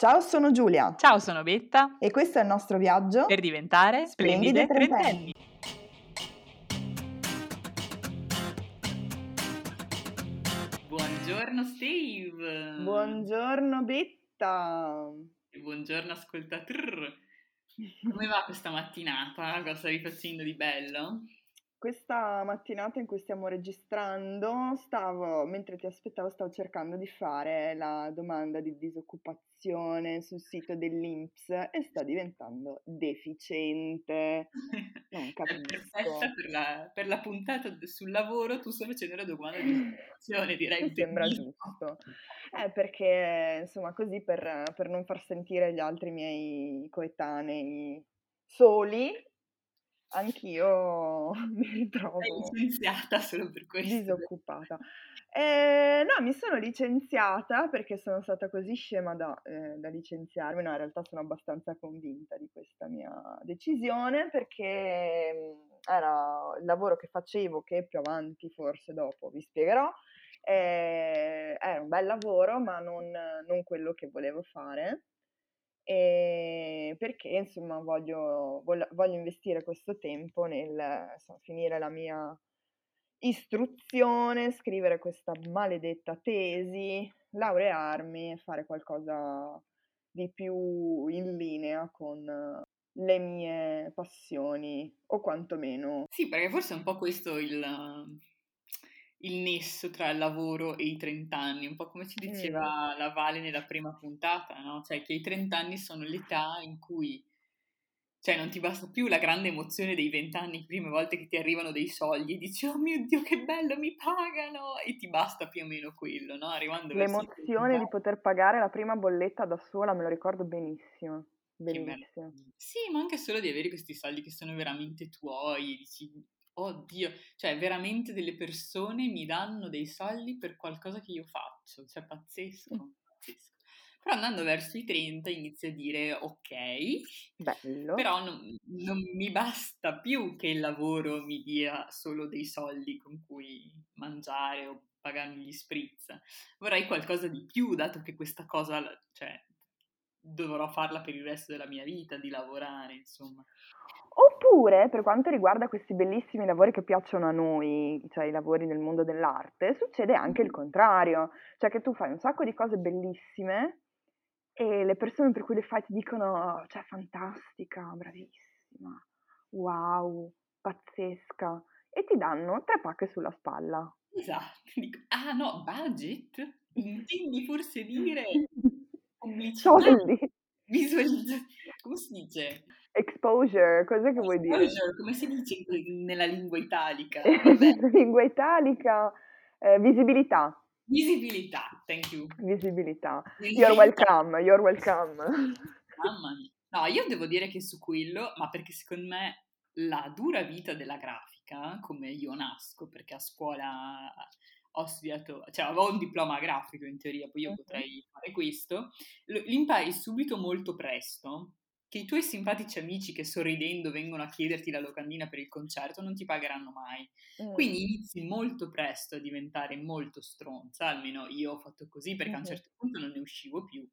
Ciao, sono Giulia Ciao, sono Betta e questo è il nostro viaggio per diventare Splendide splendide trentenni. trentenni. Buongiorno Steve. Buongiorno Betta. E buongiorno ascoltator. Come va questa mattinata? Cosa stavi facendo di bello? Questa mattinata in cui stiamo registrando, stavo, mentre ti aspettavo, stavo cercando di fare la domanda di disoccupazione sul sito dell'INPS e sta diventando deficiente. Non È capisco. perfetta per la, per la puntata sul lavoro, tu stai facendo la domanda di disoccupazione, direi Mi sembra giusto. Eh, perché insomma, così per, per non far sentire gli altri miei coetanei soli, anch'io mi ritrovo licenziata solo per questo. disoccupata. Eh, no, mi sono licenziata perché sono stata così scema da, eh, da licenziarmi. No, in realtà sono abbastanza convinta di questa mia decisione perché mm, era il lavoro che facevo, che più avanti, forse dopo, vi spiegherò. eh, era un bel lavoro, ma non, non quello che volevo fare. E perché insomma voglio, voglio investire questo tempo nel insomma, finire la mia istruzione, scrivere questa maledetta tesi, laurearmi e fare qualcosa di più in linea con le mie passioni o quantomeno Sì, perché forse è un po' questo il, il nesso tra il lavoro e i 30 anni, un po' come ci Mm. diceva la Vale nella prima puntata, no? Cioè che i 30 anni sono l'età in cui, cioè non ti basta più la grande emozione dei 20 anni, prime volte che ti arrivano dei soldi e dici, oh mio Dio, che bello, mi pagano! E ti basta più o meno quello, no? Arrivando l'emozione 30 di poter pagare la prima bolletta da sola, me lo ricordo benissimo, bellissimo. Sì, ma anche solo di avere questi soldi che sono veramente tuoi, e dici, oddio, cioè veramente delle persone mi danno dei soldi per qualcosa che io faccio, cioè pazzesco, pazzesco. Però andando verso i 30 inizio a dire, ok, Bello. però non, non mi basta più che il lavoro mi dia solo dei soldi con cui mangiare o pagarmi gli spritz. Vorrei qualcosa di più, dato che questa cosa, cioè, dovrò farla per il resto della mia vita, di lavorare, insomma. Oppure, per quanto riguarda questi bellissimi lavori che piacciono a noi, cioè i lavori nel mondo dell'arte, succede anche il contrario, cioè che tu fai un sacco di cose bellissime e le persone per cui le fai ti dicono, cioè, fantastica, bravissima, wow, pazzesca, e ti danno tre pacche sulla spalla. Esatto, dico, ah no, budget? Intendi forse dire Soldi, visualizzazione, come si dice? exposure, cos'è che vuoi dire? Exposure, come si dice nella lingua italica? Lingua italica, eh, visibilità, visibilità, thank you. visibilità. You're welcome, you're welcome. Mamma mia. No, io devo dire che su quello, ma perché secondo me la dura vita della grafica, come io nasco, perché a scuola ho studiato, cioè avevo un diploma grafico in teoria, poi io potrei fare questo, l'impari subito molto presto, che i tuoi simpatici amici che sorridendo vengono a chiederti la locandina per il concerto non ti pagheranno mai. Mm. Quindi inizi molto presto a diventare molto stronza, almeno io ho fatto così perché a un certo punto non ne uscivo più.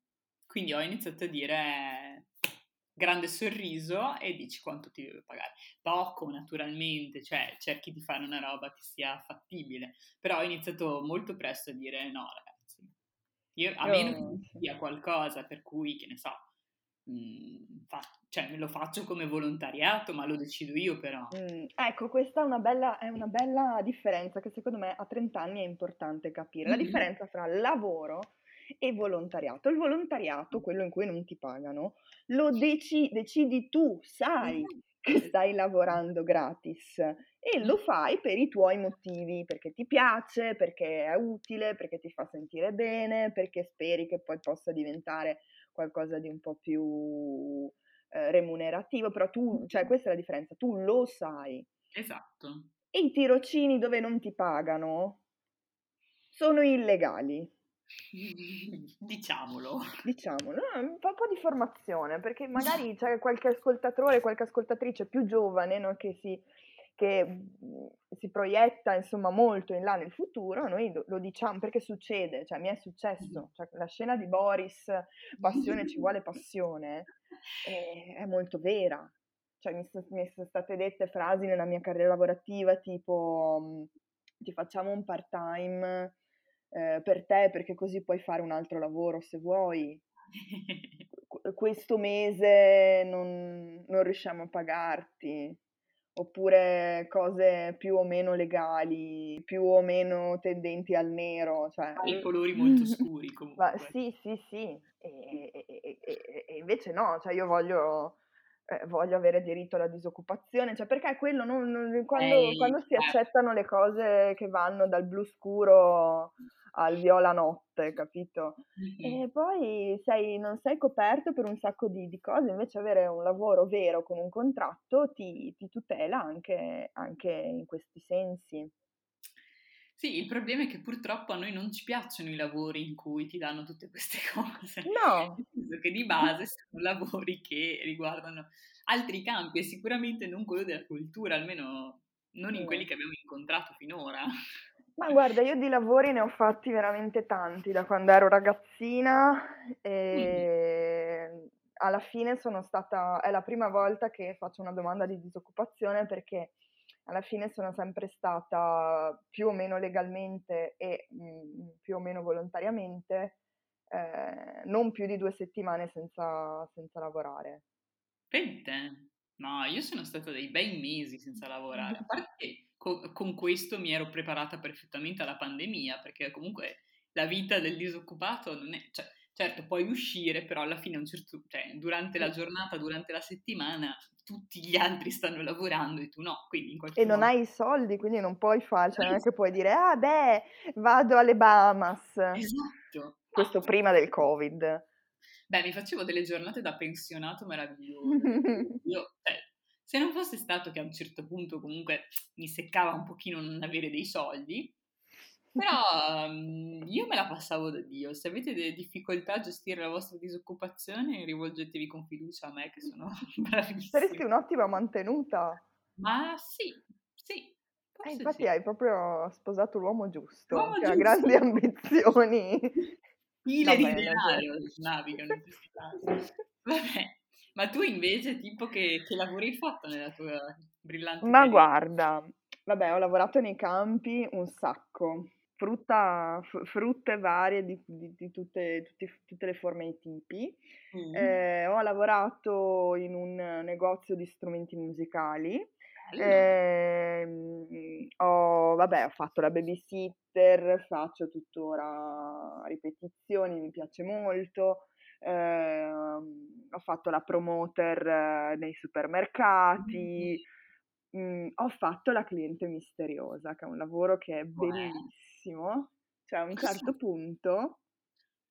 Quindi ho iniziato a dire grande sorriso e dici quanto ti devo pagare. Poco naturalmente, cioè cerchi di fare una roba che sia fattibile, però ho iniziato molto presto a dire no ragazzi, io, a meno che non sia qualcosa per cui, che ne so, mm, fa- cioè me lo faccio come volontariato, ma lo decido io però. Mm, ecco, questa è una bella, è una bella differenza che secondo me a 30 anni è importante capire. La differenza fra lavoro e volontariato. Il volontariato, quello in cui non ti pagano, lo deci- decidi tu, sai che stai lavorando gratis e lo fai per i tuoi motivi, perché ti piace, perché è utile, perché ti fa sentire bene, perché speri che poi possa diventare qualcosa di un po' più eh, remunerativo, però tu, cioè questa è la differenza, tu lo sai. Esatto. E i tirocini dove non ti pagano sono illegali, Diciamolo. diciamolo, un po', un po' di formazione, perché magari c'è qualche ascoltatore, qualche ascoltatrice più giovane, no, che si che mhmm, si proietta insomma molto in là nel futuro, noi lo, lo diciamo perché succede, cioè mi è successo, cioè, la scena di Boris, passione ci vuole passione, è, è molto vera, cioè mi, mi, sono state dette frasi nella mia carriera lavorativa tipo mhmm, ti facciamo un part time eh, per te perché così puoi fare un altro lavoro se vuoi. Questo mese non, non riusciamo a pagarti, oppure cose più o meno legali, più o meno tendenti al nero. Cioè... I colori molto scuri comunque. Ma, sì, sì, sì, e, e, e, e, invece no, cioè io voglio, eh, voglio avere diritto alla disoccupazione, cioè perché quello non, non, quando, Ehi, quando si certo. accettano le cose che vanno dal blu scuro al viola notte, capito? Mm-hmm. E poi sei, non sei coperto per un sacco di, di, cose, invece avere un lavoro vero con un contratto ti, ti tutela anche, anche in questi sensi. Sì, il problema è che purtroppo a noi non ci piacciono i lavori in cui ti danno tutte queste cose. No. Nel senso che di base sono lavori che riguardano altri campi e sicuramente non quello della cultura, almeno non in quelli che abbiamo incontrato finora. Ma guarda, io di lavori ne ho fatti veramente tanti da quando ero ragazzina e mm. alla fine sono stata, è la prima volta che faccio una domanda di disoccupazione perché alla fine sono sempre stata più o meno legalmente e mh, mm, più o meno volontariamente eh, non più di due settimane senza, senza lavorare. Vente? No, io sono stata dei bei mesi senza lavorare, a parte co- con questo mi ero preparata perfettamente alla pandemia, perché comunque la vita del disoccupato non è... Cioè, certo, puoi uscire, però alla fine, certo, cioè, durante la giornata, durante la settimana, tutti gli altri stanno lavorando e tu no, quindi in qualche E non hai i soldi, quindi non puoi fare, cioè non è che puoi dire, ah beh, vado alle Bahamas. Esatto. Questo esatto. prima del Covid. Beh, mi facevo delle giornate da pensionato meravigliose. Io, cioè, se non fosse stato che a un certo punto comunque mi seccava un pochino non avere dei soldi, però um, io me la passavo da Dio. Se avete delle difficoltà a gestire la vostra disoccupazione, rivolgetevi con fiducia a me, che sono bravissima. Saresti un'ottima mantenuta. Ma sì, sì. Eh, infatti sì. hai proprio sposato l'uomo giusto, l'uomo che giusto. ha grandi ambizioni. Pile di denaro navigano in questi casi. Vabbè. Ma tu invece, tipo, che, che lavori hai fatto nella tua brillante Ma carriera? guarda, vabbè, ho lavorato nei campi un sacco. Frutta, f- frutte varie di, di, di tutte, tutti, tutte, le forme e tipi. Mm. Eh, ho lavorato in un negozio di strumenti musicali. Eh, ho, vabbè, ho fatto la babysitter, faccio tuttora ripetizioni, mi piace molto eh, ho fatto la promoter eh, nei supermercati, mh, mm, ho fatto la cliente misteriosa, che è un lavoro che è bellissimo. Cioè a un certo punto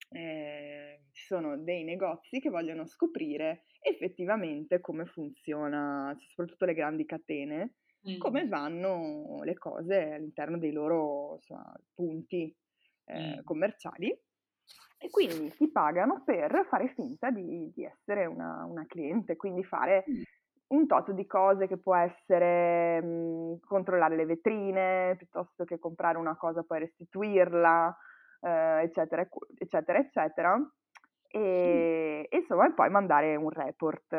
eh, ci sono dei negozi che vogliono scoprire effettivamente come funziona, soprattutto le grandi catene, mm. come vanno le cose all'interno dei loro insomma, punti eh, mm. commerciali e quindi ti pagano per fare finta di, di essere una, una, cliente, quindi fare un tot di cose che può essere mh, mhmm, controllare le vetrine, piuttosto che comprare una cosa poi restituirla, eh, eccetera, eccetera, eccetera. E, e, insomma, poi mandare un report.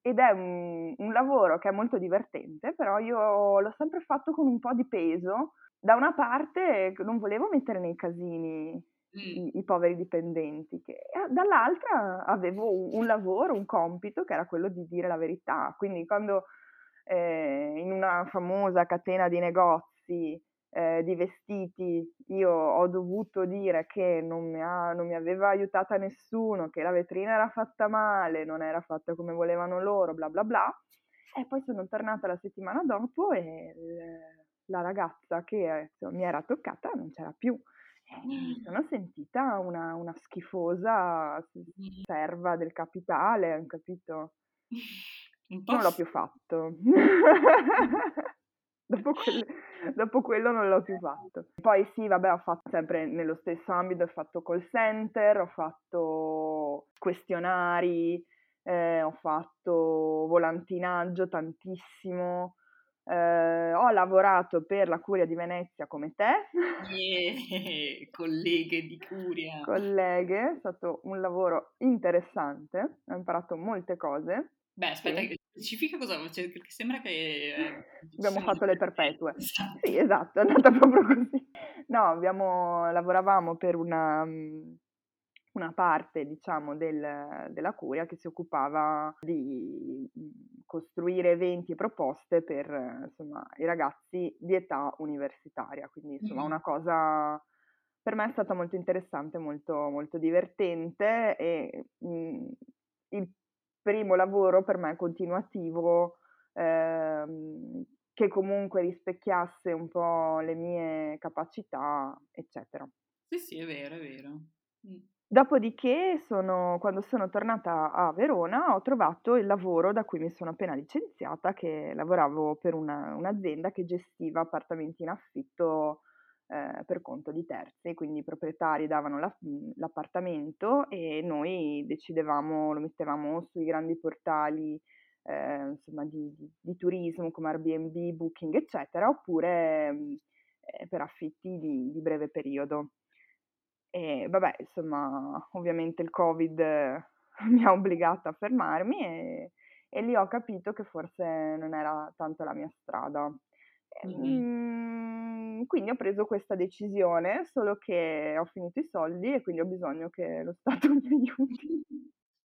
Ed è un, un lavoro che è molto divertente, però io l'ho sempre fatto con un po' di peso. Da una parte non volevo mettere nei casini i, i, poveri dipendenti, che dall'altra avevo un, un, lavoro, un compito che era quello di dire la verità. Quindi quando eh, in una famosa catena di negozi eh, di vestiti io ho dovuto dire che non mi, ha, non mi aveva aiutata nessuno, che la vetrina era fatta male, non era fatta come volevano loro, bla bla bla, e poi sono tornata la settimana dopo e la ragazza che insomma, mi era toccata non c'era più mi eh, sono sentita una, una schifosa serva del capitale, capito? Non l'ho più fatto. dopo, quel, dopo, quello non l'ho più fatto. Poi sì, vabbè, ho fatto sempre nello stesso ambito, ho fatto call center, ho fatto questionari, eh, ho fatto volantinaggio tantissimo, Eh, ho lavorato per la Curia di Venezia come te. Yeah, colleghe di Curia. Colleghe, è stato un lavoro interessante, ho imparato molte cose. Beh, aspetta, sì. specifica cosa, cioè, perché sembra che... Eh, abbiamo fatto le perpetue. Esatto. Sì, esatto, è andata proprio così. No, abbiamo, lavoravamo per una, una parte, diciamo, del, della curia che si occupava di costruire eventi e proposte per, insomma, i ragazzi di età universitaria. Quindi, insomma, mm. una cosa per me è stata molto interessante, molto, molto divertente e mh, il primo lavoro per me continuativo ehm, che comunque rispecchiasse un po' le mie capacità, eccetera. Sì, sì, è vero, è vero. Mm. Dopodiché, sono, quando sono tornata a Verona, ho trovato il lavoro da cui mi sono appena licenziata, che lavoravo per una, un'azienda che gestiva appartamenti in affitto eh, per conto di terzi, quindi i proprietari davano la, l'appartamento e noi decidevamo, lo mettevamo sui grandi portali eh, insomma, di, di, di, turismo come Airbnb, Booking, eccetera, oppure eh, per affitti di, di, breve periodo. E vabbè, insomma, ovviamente il Covid mi ha obbligata a fermarmi e, e lì ho capito che forse non era tanto la mia strada. Mm-hmm. quindi ho preso questa decisione, solo che ho finito i soldi e quindi ho bisogno che lo Stato mi aiuti.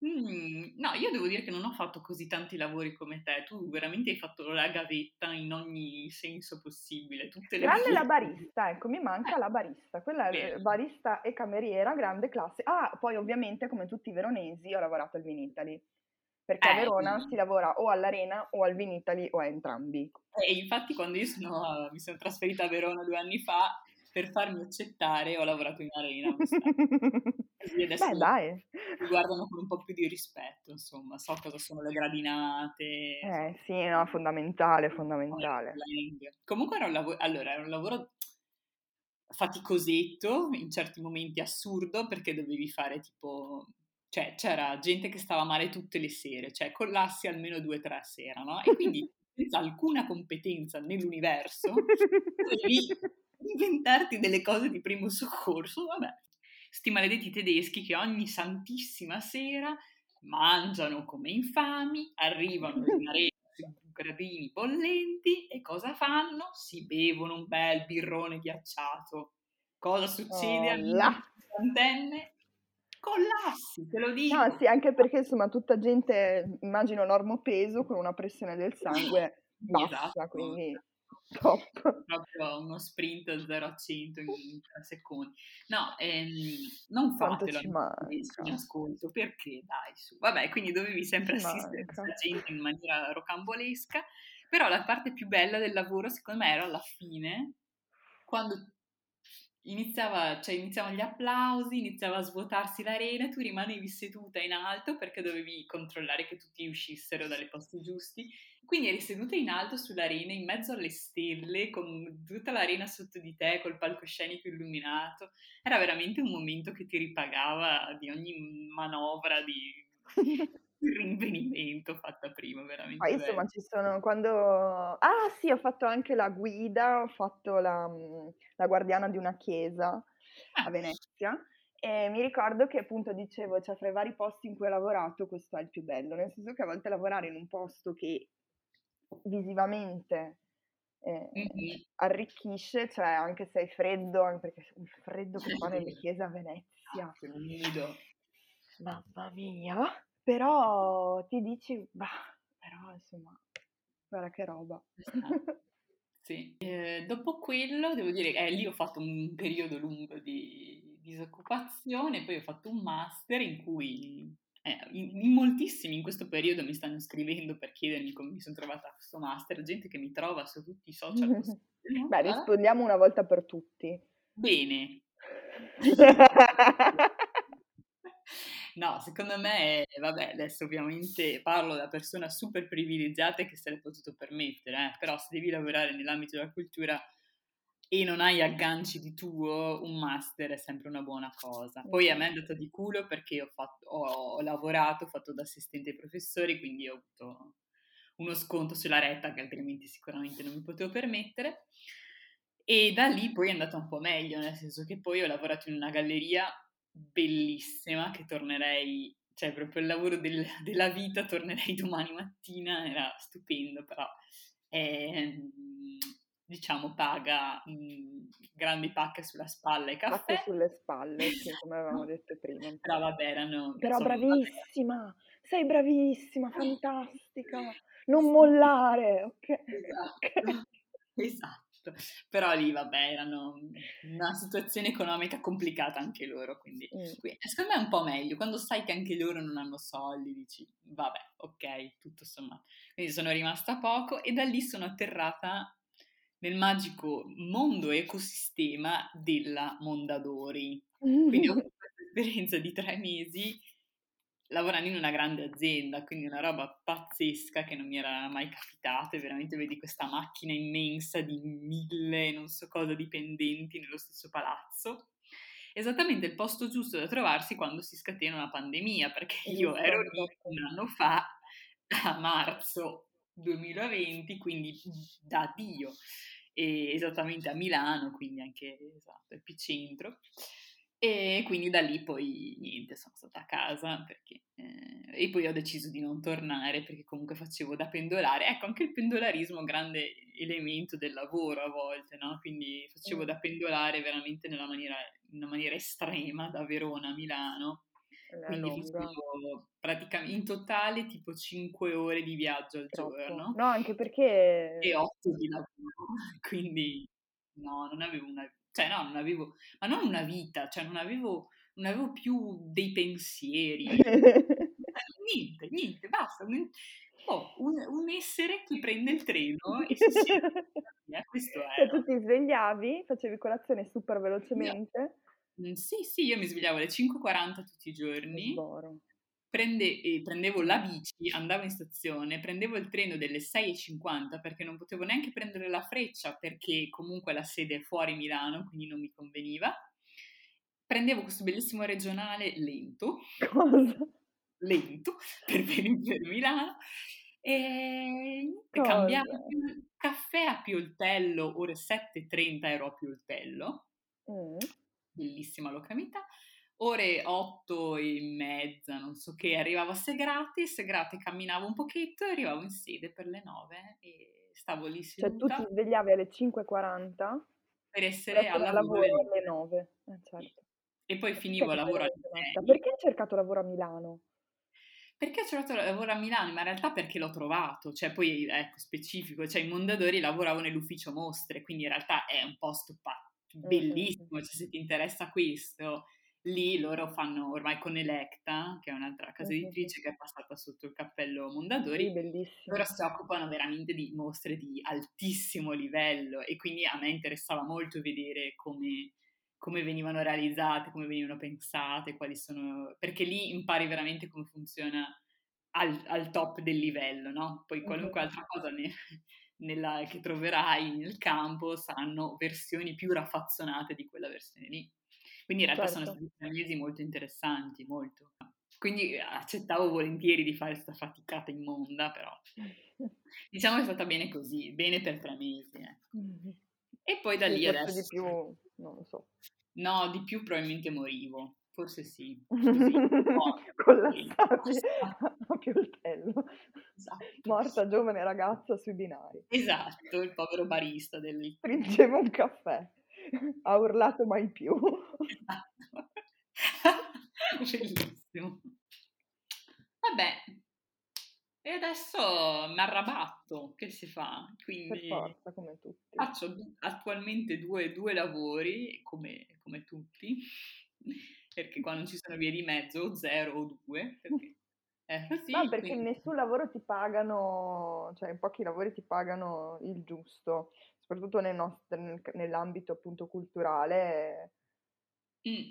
Mm, no, io devo dire che non ho fatto così tanti lavori come te, tu veramente hai fatto la gavetta in ogni senso possibile. Tutte le grande la barista, ecco, mi manca eh. la barista, quella è barista e cameriera, grande classe. Ah, poi ovviamente come tutti i veronesi ho lavorato al Vinitali perché eh, a Verona si lavora o all'Arena o al Vinitali o a entrambi. E infatti quando io sono, mi sono trasferita a Verona due anni fa, per farmi accettare ho lavorato in Arena. Così adesso Beh, dai. mi guardano con un po' più di rispetto, insomma, so cosa sono le gradinate. Eh sì, no, fondamentale, fondamentale. Comunque era un lavoro, allora, era un lavoro faticosetto, in certi momenti assurdo, perché dovevi fare tipo cioè c'era gente che stava male tutte le sere, cioè collassi almeno due o tre a sera, no? E quindi senza alcuna competenza nell'universo devi inventarti delle cose di primo soccorso, vabbè. Sti maledetti tedeschi che ogni santissima sera mangiano come infami, arrivano in arena gradini bollenti e cosa fanno? Si bevono un bel birrone ghiacciato. Cosa succede oh, alle antenne? collassi, te lo dico. No, sì, anche perché insomma tutta gente, immagino normopeso con una pressione del sangue bassa, esatto. quindi top. Proprio uno sprint 0 a 100 in 3 secondi. No, ehm, non fatelo in ascolto, perché dai su. Vabbè, quindi dovevi sempre ci assistere manca. a questa gente in maniera rocambolesca, però la parte più bella del lavoro secondo me era alla fine, quando iniziava, cioè iniziavano gli applausi, iniziava a svuotarsi l'arena, tu rimanevi seduta in alto perché dovevi controllare che tutti uscissero dalle posti giusti. Quindi eri seduta in alto sull'arena, in mezzo alle stelle, con tutta l'arena sotto di te, col palcoscenico illuminato. Era veramente un momento che ti ripagava di ogni manovra di rinvenimento fatta prima, veramente. Poi insomma ci sono quando... Ah sì, ho fatto anche la guida, ho fatto la, mhmm, la guardiana di una chiesa a ah. Venezia e mi ricordo che appunto dicevo, cioè fra i vari posti in cui ho lavorato questo è il più bello, nel senso che a volte lavorare in un posto che visivamente eh, mm-hmm. arricchisce, cioè anche se è freddo, anche perché il freddo che fa nelle chiese a Venezia. Umido. Mamma mia. Però ti dici, bah, però insomma, guarda che roba. Sì, eh, dopo quello devo dire, eh, lì ho fatto un periodo lungo di disoccupazione, poi ho fatto un master in cui eh, in, in, moltissimi in questo periodo mi stanno scrivendo per chiedermi come mi sono trovata a questo master, gente che mi trova su tutti i social. Beh, rispondiamo una volta per tutti. Bene. No, secondo me, vabbè, adesso ovviamente parlo da persona super privilegiata che se l'è potuto permettere, eh? però se devi lavorare nell'ambito della cultura e non hai agganci di tuo, un master è sempre una buona cosa. Poi a me è andata di culo perché ho, fatto, ho, ho lavorato, ho fatto da assistente ai professori, quindi ho avuto uno sconto sulla retta che altrimenti sicuramente non mi potevo permettere. E da lì poi è andata un po' meglio, nel senso che poi ho lavorato in una galleria bellissima che tornerei, cioè proprio il lavoro del, della vita, tornerei domani mattina, era stupendo, però eh, diciamo paga mh, mhmm, grandi pacche sulla spalla e caffè. Pacche sulle spalle, sì, come avevamo detto prima. Però vabbè, erano... Però insomma, bravissima, vabbè. sei bravissima, fantastica, non mollare, ok? Esatto. esatto. Però lì, vabbè, erano una situazione economica complicata anche loro, quindi, mm. quindi secondo me è un po' meglio. Quando sai che anche loro non hanno soldi, dici, vabbè, ok, tutto sommato. Quindi sono rimasta poco e da lì sono atterrata nel magico mondo ecosistema della Mondadori. Quindi ho fatto questa esperienza di tre mesi lavorando in una grande azienda, quindi una roba pazzesca che non mi era mai capitata, veramente vedi questa macchina immensa di mille, non so cosa, dipendenti nello stesso palazzo. Esattamente il posto giusto da trovarsi quando si scatena una pandemia, perché io ero lì un anno fa, a marzo 2020, quindi da Dio, e esattamente a Milano, quindi anche esatto, epicentro. E quindi da lì poi niente, sono stata a casa perché, eh, e poi ho deciso di non tornare perché comunque facevo da pendolare. Ecco, anche il pendolarismo è un grande elemento del lavoro a volte, no? Quindi facevo da pendolare veramente nella maniera, in una maniera estrema da Verona a Milano. Quindi praticamente in totale tipo 5 ore di viaggio al Troppo. giorno. No, anche perché... E 8 di lavoro. Quindi no, non avevo una cioè no, non avevo, ma non una vita, cioè non avevo, non avevo più dei pensieri, niente, niente, basta, un, oh, un, un, essere che prende il treno e si siede, eh, questo è. Cioè tu ti svegliavi, facevi colazione super velocemente? Io, sì, sì, io mi svegliavo alle 5.40 tutti i giorni. Prende, eh, prendevo la bici, andavo in stazione, prendevo il treno delle 6.50 perché non potevo neanche prendere la freccia perché comunque la sede è fuori Milano, quindi non mi conveniva. Prendevo questo bellissimo regionale lento, lento, per venire a Milano, e Cosa? cambiavo caffè a Pioltello, ore 7.30 ero a Pioltello, mm. Bellissima località, ore 8 e mezza, non so che, arrivavo a Segrate, Segrate camminavo un pochetto e arrivavo in sede per le 9 e stavo lì seduta. Cioè tu ti svegliavi alle 5.40? Per essere al lavoro, alle 9, eh, certo. E poi finivo a lavoro alle 6. Perché hai cercato lavoro a Milano? Perché ho cercato lavoro a Milano? Ma in realtà perché l'ho trovato, cioè poi ecco specifico, cioè in Mondadori lavoravo nell'ufficio mostre, quindi in realtà è un posto bellissimo, cioè se ti interessa questo lì loro fanno ormai con Electa, che è un'altra casa editrice che è passata sotto il cappello Mondadori, sì, loro si occupano veramente di mostre di altissimo livello e quindi a me interessava molto vedere come, come venivano realizzate, come venivano pensate, quali sono... perché lì impari veramente come funziona al, al top del livello, no? Poi qualunque uh-huh. altra cosa ne, nella, che troverai nel campo saranno versioni più raffazzonate di quella versione lì. Quindi in realtà certo. sono stati tre mesi molto interessanti, molto. Quindi accettavo volentieri di fare questa faticata immonda, però diciamo che è stata bene così, bene per tre mesi. Eh. E poi da lì adesso... di più, non lo so. No, di più probabilmente morivo. Forse sì. Così, Con la a pioltello. Esatto. Morta giovane ragazza sui binari. Esatto, il povero barista del... Stringeva un caffè. ha urlato mai più. Bellissimo. Vabbè, e adesso mi arrabatto, che si fa? Quindi forza. Faccio attualmente due, due lavori, come, come, tutti, perché qua non ci sono vie di mezzo, o zero o due, perché è così. No, perché quindi... nessun lavoro ti pagano, cioè in pochi lavori ti pagano il giusto soprattutto nel nostro, nel, nell'ambito appunto culturale, mm.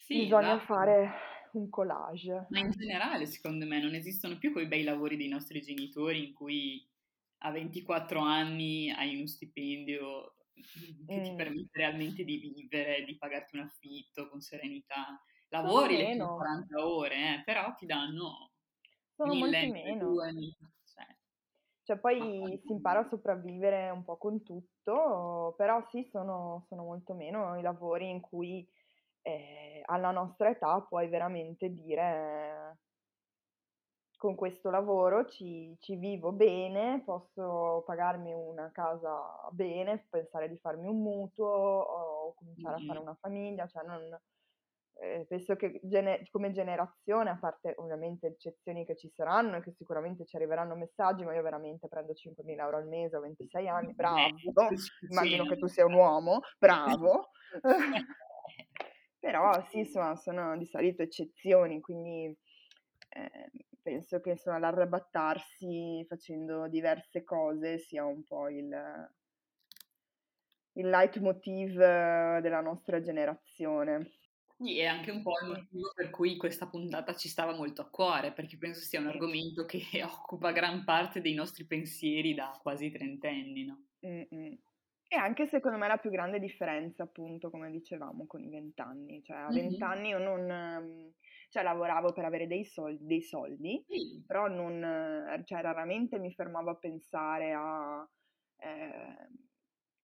sì, bisogna esatto. fare un collage. Ma in generale, secondo me, non esistono più quei bei lavori dei nostri genitori in cui a 24 anni hai uno stipendio che ti permette realmente di vivere, di pagarti un affitto con serenità. Lavori le 40 ore, eh, però ti danno sono mille, molti meno. Due, Cioè poi si impara a sopravvivere un po' con tutto, però sì, sono, sono molto meno i lavori in cui eh, alla nostra età puoi veramente dire con questo lavoro ci, ci, vivo bene, posso pagarmi una casa bene, pensare di farmi un mutuo o cominciare mm-hmm. a fare una famiglia, cioè non, eh, penso che gene- come generazione, a parte ovviamente eccezioni che ci saranno e che sicuramente ci arriveranno messaggi, ma io veramente prendo 5.000 euro al mese, ho 26 anni, bravo, immagino che tu sia un uomo, bravo. Però sì, insomma, sono di solito eccezioni, quindi eh, penso che insomma, l'arrabattarsi facendo diverse cose sia un po' il, il leitmotiv della nostra generazione. Sì, è anche un po' il motivo per cui questa puntata ci stava molto a cuore, perché penso sia un argomento che occupa gran parte dei nostri pensieri da quasi trentenni, no? Mm-mm. E anche secondo me la più grande differenza, appunto, come dicevamo, con i vent'anni. Cioè, a vent'anni io non... Cioè, lavoravo per avere dei soldi, dei soldi sì. però non... Cioè, raramente mi fermavo a pensare a... Eh,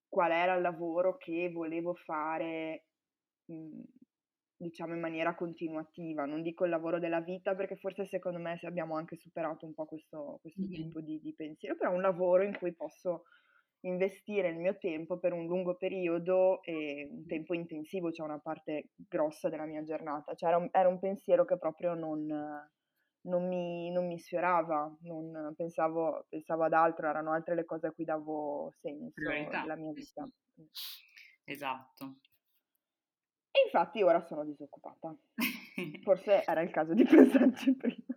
qual era il lavoro che volevo fare mh, diciamo in maniera continuativa, non dico il lavoro della vita perché forse secondo me abbiamo anche superato un po' questo, questo mm-hmm. tipo di, di, pensiero, però un lavoro in cui posso investire il mio tempo per un lungo periodo e un tempo intensivo, cioè una parte grossa della mia giornata, cioè era un, era un pensiero che proprio non, non, mi, non mi, sfiorava, non pensavo, pensavo, ad altro, erano altre le cose a cui davo senso nella mia vita. Esatto. E infatti ora sono disoccupata. Forse era il caso di pensarci prima.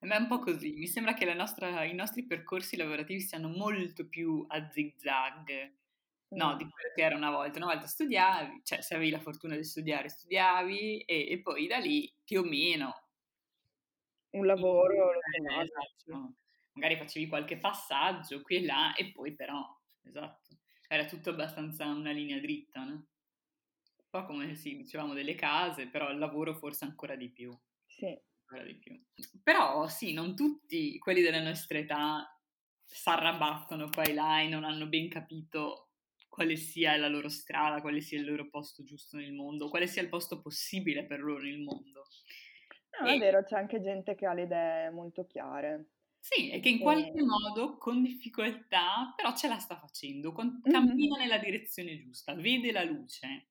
Ma è un po' così, mi sembra che nostra, i nostri percorsi lavorativi siano molto più a zigzag, no, di quello che era una volta. Una volta studiavi, cioè se avevi la fortuna di studiare, studiavi e, e poi da lì più o meno... Un lavoro, eh, esatto. magari facevi qualche passaggio qui e là e poi però, esatto, era tutto abbastanza una linea dritta, no? po' come sì, dicevamo delle case, però il lavoro forse ancora di più. Sì. Ancora di più. Però sì, non tutti quelli della nostra età si arrabattano qua e là e non hanno ben capito quale sia la loro strada, quale sia il loro posto giusto nel mondo, quale sia il posto possibile per loro nel mondo. No, e... è vero, c'è anche gente che ha le idee molto chiare. Sì, e che in qualche e... modo, con difficoltà, però ce la sta facendo, cammina mm-hmm. nella direzione giusta, vede la luce.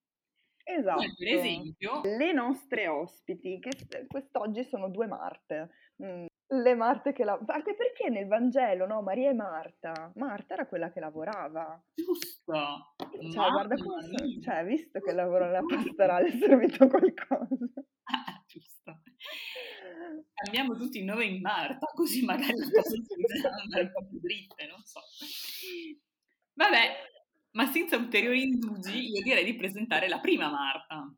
Esatto. per esempio, le nostre ospiti, che quest'oggi sono due Marte. Mm, le Marte che lavorano. Anche perché nel Vangelo, no? Maria e Marta. Marta era quella che lavorava. Giusto. Cioè, Mamma guarda come. Cioè, visto che lavoro nella pastorale, è servito qualcosa. Ah, giusto. Cambiamo tutti il nome in Marta, così magari la cosa andare un po' più dritte, non so. Vabbè, ma senza ulteriori indugi, io direi di presentare la prima Marta.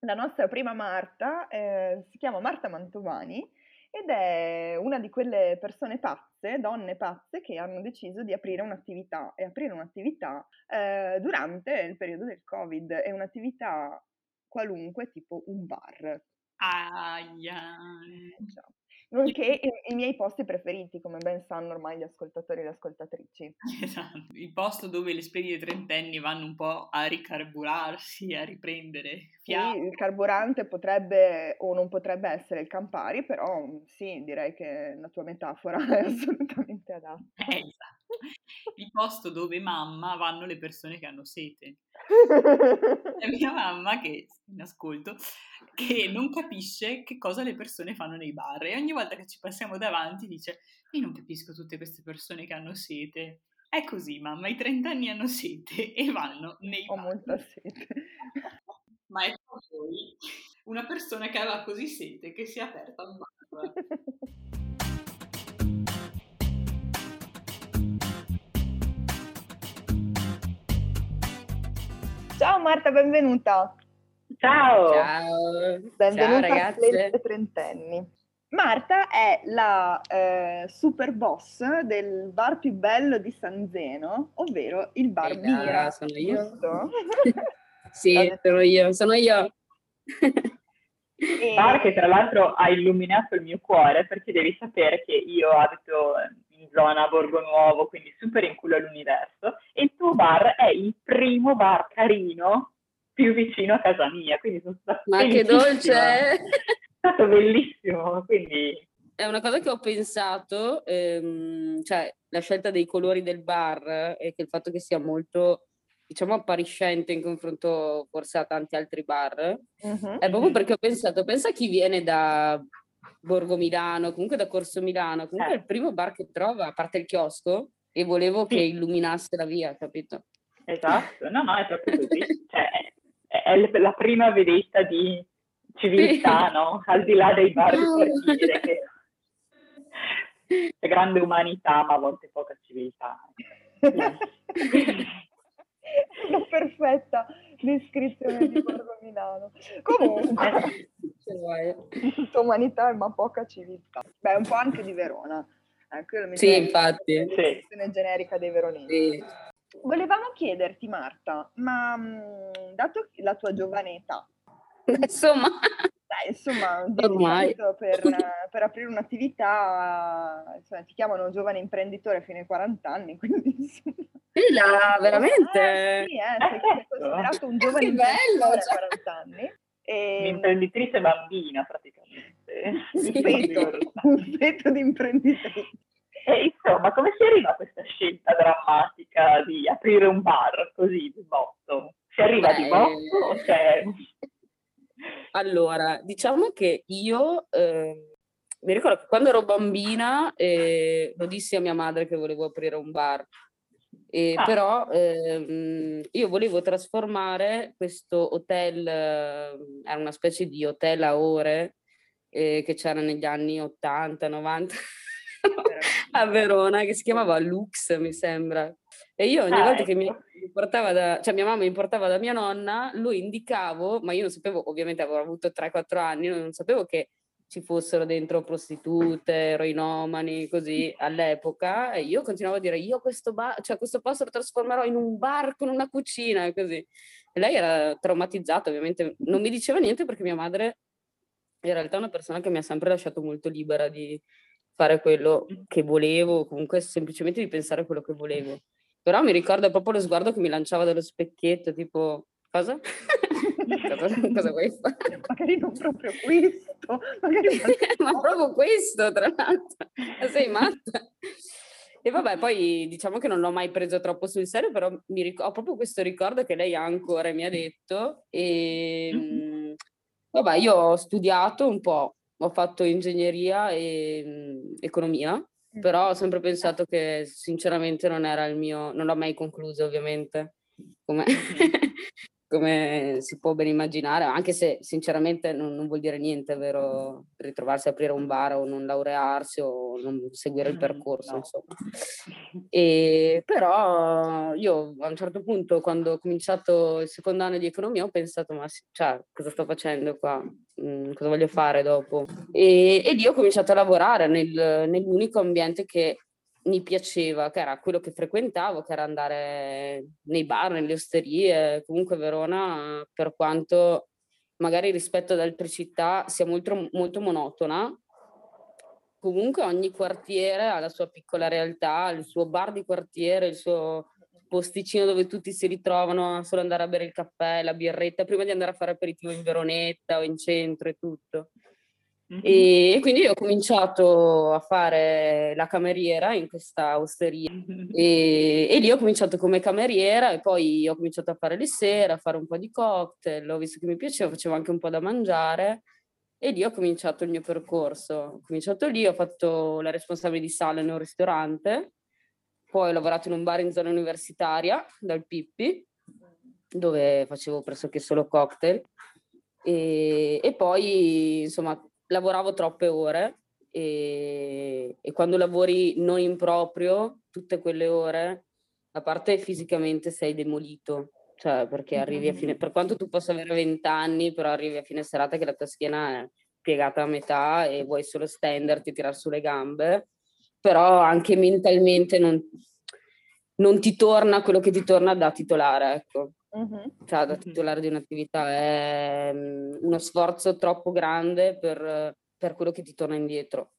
La nostra prima Marta eh, si chiama Marta Mantovani ed è una di quelle persone pazze, donne pazze, che hanno deciso di aprire un'attività e aprire un'attività eh, durante il periodo del Covid. È un'attività qualunque, tipo un bar. Aia. Ciao nonché i, i, miei posti preferiti, come ben sanno ormai gli ascoltatori e le ascoltatrici. Esatto, il posto dove le spedie trentenni vanno un po' a ricarburarsi, a riprendere fiato. Sì, il carburante potrebbe o non potrebbe essere il Campari, però sì, direi che la tua metafora è assolutamente adatta. Eh, esatto. Il posto dove mamma vanno le persone che hanno sete. È mia mamma che in ascolto che non capisce che cosa le persone fanno nei bar e ogni volta che ci passiamo davanti dice io non capisco tutte queste persone che hanno sete. È così mamma i 30 anni hanno sete e vanno nei bar. ho molta sete. Ma è poi una persona che aveva così sete che si è aperta un bar Ciao Marta, benvenuta. Ciao. Ciao. Benvenuta Ciao, ragazze. trentenni. Marta è la eh, super boss del bar più bello di San Zeno, ovvero il bar Ehi, Mira. Sono io. sì, sono io, sono io. E... Bar che tra l'altro ha illuminato il mio cuore perché devi sapere che io abito in zona Borgo Nuovo, quindi super in culo all'universo, e il tuo bar è il primo bar carino più vicino a casa mia, quindi sono stata Ma che dolce! È stato bellissimo, quindi... È una cosa che ho pensato, ehm, cioè la scelta dei colori del bar e che il fatto che sia molto diciamo appariscente in confronto forse a tanti altri bar, uh-huh. è proprio perché ho pensato, pensa a chi viene da Borgo Milano, comunque da Corso Milano, comunque eh. è il primo bar che trova, a parte il chiosco, e volevo sì. che illuminasse la via, capito? Esatto, no, no, è proprio così. cioè, è la prima vedetta di civiltà, sì. no? Al di là dei bar no. per dire che c'è grande umanità, ma a volte poca civiltà. Perfetta descrizione di Borgo Milano. Comunque, tutta umanità ma poca civiltà. Beh, un po' anche di Verona. Eh, sì, infatti. La descrizione generica dei veronesi. Sì. Volevamo chiederti, Marta, ma mh, mm, dato la tua giovane età, insomma, Beh, insomma, ormai per, per, aprire un'attività, insomma, ti chiamano giovane imprenditore fino ai 40 anni, quindi insomma, sì, la, veramente? Eh, sì, eh, sei, sei considerato un giovane che bello, a 40 anni. E... Un'imprenditrice bambina praticamente. Un feto, un feto di imprenditrice. E insomma, come si arriva a questa scelta drammatica di aprire un bar così di botto? Si arriva Beh, di botto o c'è... Allora, diciamo che io eh, mi ricordo che quando ero bambina eh, lo dissi a mia madre che volevo aprire un bar. E ah. Però ehm, io volevo trasformare questo hotel, eh, era una specie di hotel a ore eh, che c'era negli anni 80, 90 a Verona, che si chiamava Lux, mi sembra. E io ogni ah, volta ecco. che mi ecco. portava da, cioè mia mamma mi portava da mia nonna, lo indicavo, ma io non sapevo, ovviamente avevo avuto 3-4 anni, non sapevo che ci fossero dentro prostitute, eroinomani, così all'epoca, e io continuavo a dire, io questo, bar, cioè questo posto lo trasformerò in un bar con una cucina, così. E lei era traumatizzata, ovviamente, non mi diceva niente perché mia madre in realtà è una persona che mi ha sempre lasciato molto libera di fare quello che volevo, comunque semplicemente di pensare a quello che volevo. Però mi ricordo proprio lo sguardo che mi lanciava dallo specchietto, tipo, cosa? cosa, cosa vuoi fare? Magari non proprio questo, magari ma proprio questo, tra l'altro. Sei matta. E vabbè, poi diciamo che non l'ho mai preso troppo sul serio, però mi ric- ho proprio questo ricordo che lei ha ancora mi ha detto. E mm-hmm. vabbè, io ho studiato un po', ho fatto ingegneria e mh, economia, mm. Però ho sempre pensato che sinceramente non era il mio, non l'ho mai concluso ovviamente, come, come si può ben immaginare, anche se sinceramente non, non, vuol dire niente, vero, ritrovarsi a aprire un bar o non laurearsi o non seguire il percorso, insomma. E, però io a un certo punto, quando ho cominciato il secondo anno di economia, ho pensato, ma cioè, cosa sto facendo qua? Mm, cosa voglio fare dopo? E, e lì ho cominciato a lavorare nel, nell'unico ambiente che mi piaceva, che era quello che frequentavo, che era andare nei bar, nelle osterie. Comunque Verona, per quanto magari rispetto ad altre città sia molto, molto monotona, comunque ogni quartiere ha la sua piccola realtà, il suo bar di quartiere, il suo posticino dove tutti si ritrovano a solo andare a bere il caffè, la birretta, prima di andare a fare aperitivo in Veronetta o in centro e tutto. E, quindi io ho cominciato a fare la cameriera in questa osteria. E, e, lì ho cominciato come cameriera e poi ho cominciato a fare le sere, a fare un po' di cocktail, ho visto che mi piaceva, facevo anche un po' da mangiare. E lì ho cominciato il mio percorso. Ho cominciato lì, ho fatto la responsabile di sala in un ristorante, poi ho lavorato in un bar in zona universitaria dal Pippi, dove facevo pressoché solo cocktail. E, e poi, insomma, lavoravo troppe ore e, e, quando lavori non in proprio, tutte quelle ore, a parte fisicamente sei demolito, cioè perché arrivi a fine, per quanto tu possa avere 20 anni, però arrivi a fine serata che la tua schiena è piegata a metà e vuoi solo stenderti, e tirar su le gambe, però anche mentalmente non, non ti torna quello che ti torna da titolare, ecco. Uh-huh. Cioè, da titolare di un'attività è um, uno sforzo troppo grande per, per, quello che ti torna indietro.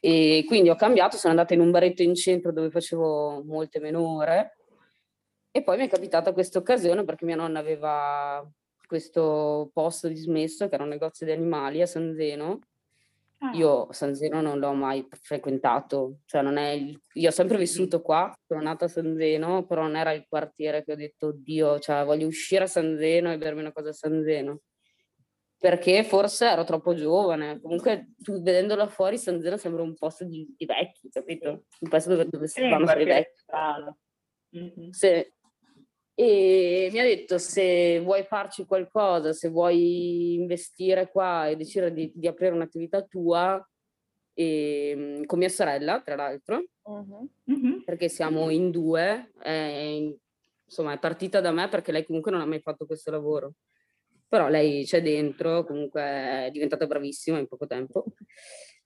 E quindi ho cambiato, sono andata in un baretto in centro dove facevo molte meno ore e poi mi è capitata questa occasione perché mia nonna aveva questo posto dismesso che era un negozio di animali a San Zeno. Ah. Io San Zeno non l'ho mai frequentato, cioè non è il... io ho sempre vissuto qua, sono nata a San Zeno, però non era il quartiere che ho detto, oddio, cioè voglio uscire a San Zeno e bermi una cosa a San Zeno perché forse ero troppo giovane. Comunque, tu vedendola fuori, San Zeno sembra un posto di, di vecchi, capito? Un posto dove, dove si vanno i vecchi. Mm-hmm. Sì. E mi ha detto se vuoi farci qualcosa, se vuoi investire qua e decidere di, di aprire un'attività tua, e, ehm, con mia sorella, tra l'altro, uh-huh. perché siamo in due, è, insomma è partita da me perché lei comunque non ha mai fatto questo lavoro però lei c'è dentro, comunque è diventata bravissima in poco tempo.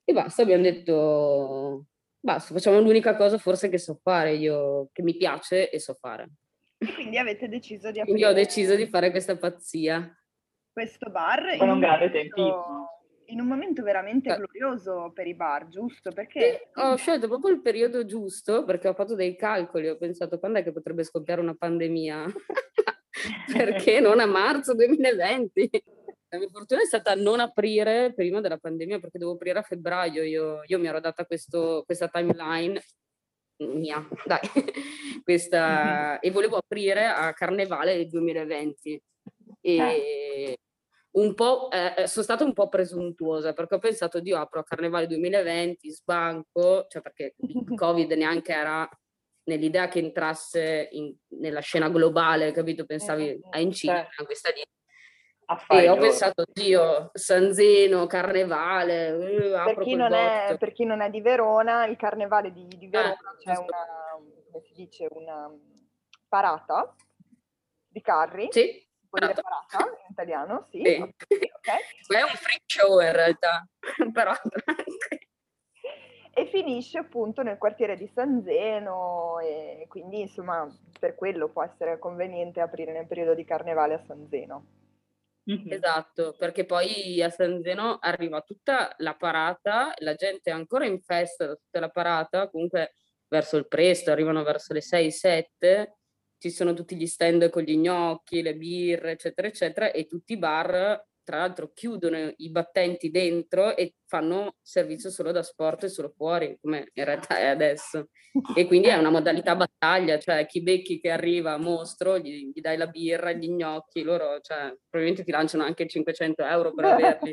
E basta, abbiamo detto, basta, facciamo l'unica cosa forse che so fare io, che mi piace e so fare. E quindi avete deciso di aprire... Quindi ho deciso di fare questa pazzia. Questo bar... Con un grande tempismo in un momento veramente eh. glorioso per i bar, giusto? Perché sì, ho scelto proprio il periodo giusto perché ho fatto dei calcoli, ho pensato quando è che potrebbe scoppiare una pandemia? perché non a marzo 2020? La mia fortuna è stata non aprire prima della pandemia perché devo aprire a febbraio. Io, io mi ero data questo, questa timeline mia, dai, questa, e volevo aprire a Carnevale 2020. E eh. un po', eh, sono stata un po' presuntuosa perché ho pensato, Dio, apro a Carnevale 2020, sbanco, cioè perché il Covid neanche era nell'idea che entrasse in, nella scena globale, capito? Pensavi eh, a incidere certo. questa lì. E ho pensato, Dio, San Zeno, Carnevale. Uh, per, chi è, per, chi non è, di Verona, il Carnevale di, di Verona ah, c'è una, come si dice, una parata di carri. Sì. Dire parata in italiano? Sì. sì. Okay. È un free show in realtà, però e finisce appunto nel quartiere di San Zeno e quindi insomma per quello può essere conveniente aprire nel periodo di carnevale a San Zeno. Mm-hmm. Esatto, perché poi a San Zeno arriva tutta la parata, la gente è ancora in festa da tutta la parata, comunque verso il presto, arrivano verso le 6-7, ci sono tutti gli stand con gli gnocchi, le birre, eccetera, eccetera, e tutti i bar tra l'altro chiudono i battenti dentro e fanno servizio solo da sport e solo fuori, come in realtà è adesso. E quindi è una modalità battaglia, cioè chi becchi che arriva mostro, gli, gli dai la birra, gli gnocchi, loro cioè, probabilmente ti lanciano anche 500 euro per averli.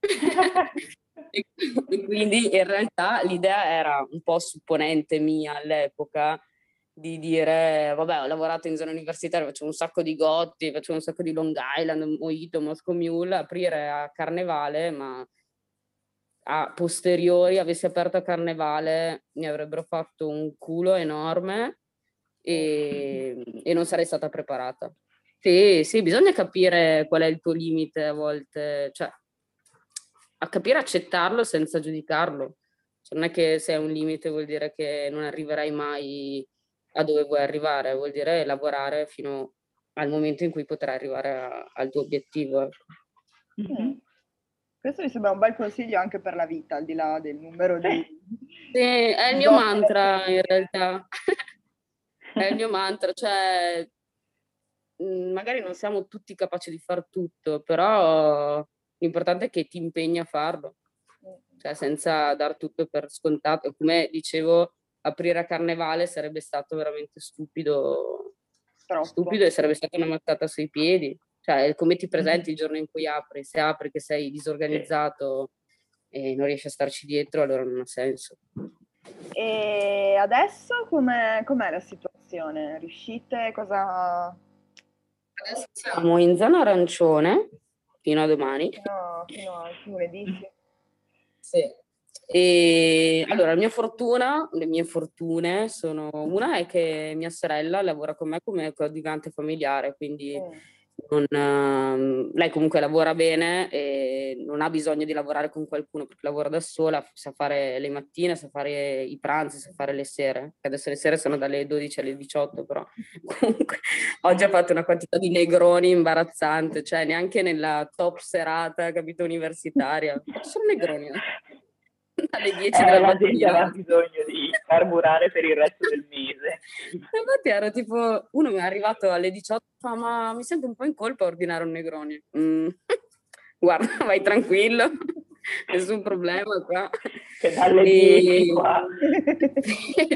e quindi in realtà l'idea era un po' supponente mia all'epoca, di dire, vabbè, ho lavorato in zona universitaria, faccio un sacco di gotti, faccio un sacco di Long Island, Mojito, Moscow Mule, aprire a Carnevale, ma a posteriori avessi aperto a Carnevale mi avrebbero fatto un culo enorme e, e non sarei stata preparata. Sì, sì, bisogna capire qual è il tuo limite a volte, cioè a capire accettarlo senza giudicarlo. Cioè, non è che se è un limite vuol dire che non arriverai mai a dove vuoi arrivare, vuol dire lavorare fino al momento in cui potrai arrivare a, al tuo obiettivo. Mm-hmm. Questo mi sembra un bel consiglio anche per la vita, al di là del numero di... Sì, è il mio mantra in realtà. è il mio mantra, cioè magari non siamo tutti capaci di far tutto, però l'importante è che ti impegni a farlo, cioè senza dar tutto per scontato. Come dicevo, aprire a carnevale sarebbe stato veramente stupido, Troppo. stupido e sarebbe stata una mattata sui piedi. Cioè, come ti presenti il giorno in cui apri? Se apri che sei disorganizzato e non riesci a starci dietro, allora non ha senso. E adesso com'è, com'è la situazione? Riuscite? Cosa... Adesso siamo in zona arancione fino a domani. Fino, fino a lunedì, sì. E allora, la mia fortuna, le mie fortune sono una è che mia sorella lavora con me come coadiuvante familiare, quindi mm. non, uh, lei comunque lavora bene e non ha bisogno di lavorare con qualcuno perché lavora da sola, sa fare le mattine, sa fare i pranzi, sa fare le sere. Adesso le sere sono dalle 12 alle 18, però comunque oggi ha fatto una quantità di negroni imbarazzante, cioè neanche nella top serata, capito, universitaria. Sono negroni. Eh? alle 10 Eh, della la mattina. aveva bisogno di carburare per il resto del mese. Infatti ero tipo, uno mi è arrivato alle 18, fa, ma mi sento un po' in colpa a ordinare un Negroni. Mm. Guarda, vai tranquillo, nessun problema qua. Che dalle E- 10 qua.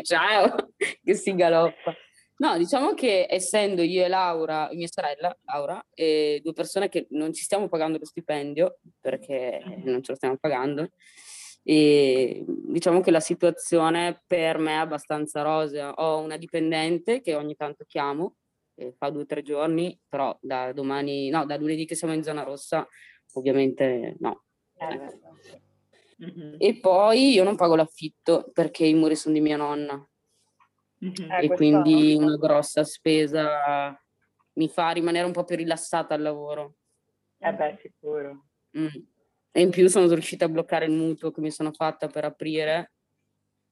Ciao, che si galoppa. No, diciamo che essendo io e Laura, mia sorella Laura, e due persone che non ci stiamo pagando lo stipendio perché non ce lo stiamo pagando, e diciamo che la situazione per me è abbastanza rosea. Ho una dipendente che ogni tanto chiamo, e fa due o tre giorni, però da domani, no, da lunedì che siamo in zona rossa, ovviamente no. Eh, Mhm, E poi io non pago l'affitto perché i muri sono di mia nonna mhm. Eh, e questo quindi no. una grossa spesa mi fa rimanere un po' più rilassata al lavoro. Eh beh, sicuro. Mm. E in più sono riuscita a bloccare il mutuo che mi sono fatta per aprire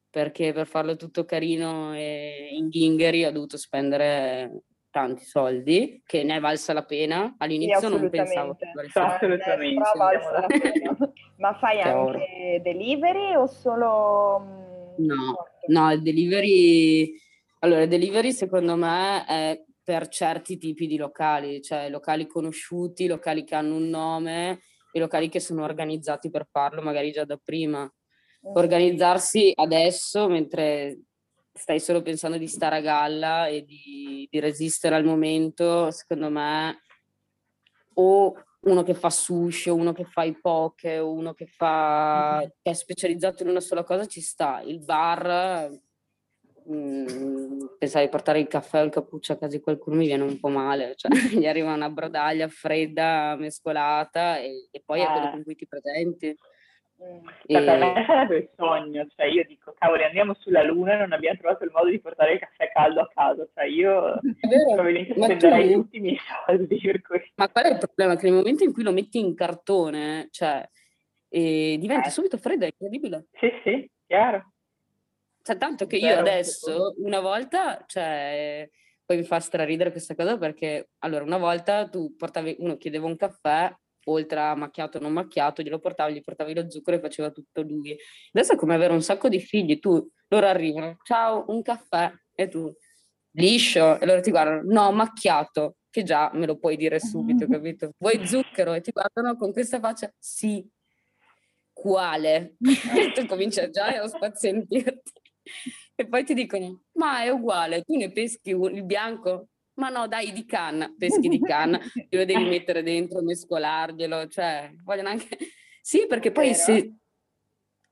perché per farlo tutto carino e in ghingheri ho dovuto spendere tanti soldi, che ne è valsa la pena. All'inizio non pensavo che assolutamente. valesse- Assolutamente, però valsa la pena. Ma fai Chiaro. anche delivery o solo... mm, No? No, il delivery, allora il delivery secondo me è per certi tipi di locali, cioè locali conosciuti, locali che hanno un nome e locali che sono organizzati per farlo magari già da prima. Mm. Organizzarsi adesso mentre stai solo pensando di stare a galla e di, di resistere al momento, secondo me, o uno che fa sushi, o uno che fa i poke, o uno che fa che è specializzato in una sola cosa ci sta. Il bar, mm, pensare di portare il caffè o il cappuccio a casa di qualcuno mi viene un po' male, cioè gli arriva una brodaglia fredda, mescolata e, e poi è quello Eh. con cui ti presenti. Mm. Cioè, per E- me sarebbe il sogno, cioè io dico, cavoli, andiamo sulla Luna e non abbiamo trovato il modo di portare il caffè caldo a casa, cioè io probabilmente spenderei tu- tutti i miei soldi per questo. Ma qual è il problema? Che nel momento in cui lo metti in cartone, cioè, eh, diventa Eh. subito freddo, è incredibile. Sì, sì, chiaro. Cioè, tanto che io adesso, una volta, cioè, poi mi fa straridere questa cosa perché, allora, una volta tu portavi, uno chiedeva un caffè, oltre a macchiato o non macchiato, glielo portavi, gli portavi lo zucchero e faceva tutto lui. Adesso è come avere un sacco di figli, tu, loro arrivano, ciao, un caffè, e tu, liscio, e loro ti guardano, no, macchiato, che già me lo puoi dire subito, capito? Vuoi zucchero? E ti guardano con questa faccia, sì, quale? Tu cominci già a spazientirti. E poi ti dicono, ma è uguale, tu ne peschi il bianco? Ma no, dai, di canna, peschi di canna, lo devi mettere dentro, mescolarglielo, cioè, vogliono anche... Sì, perché poi se...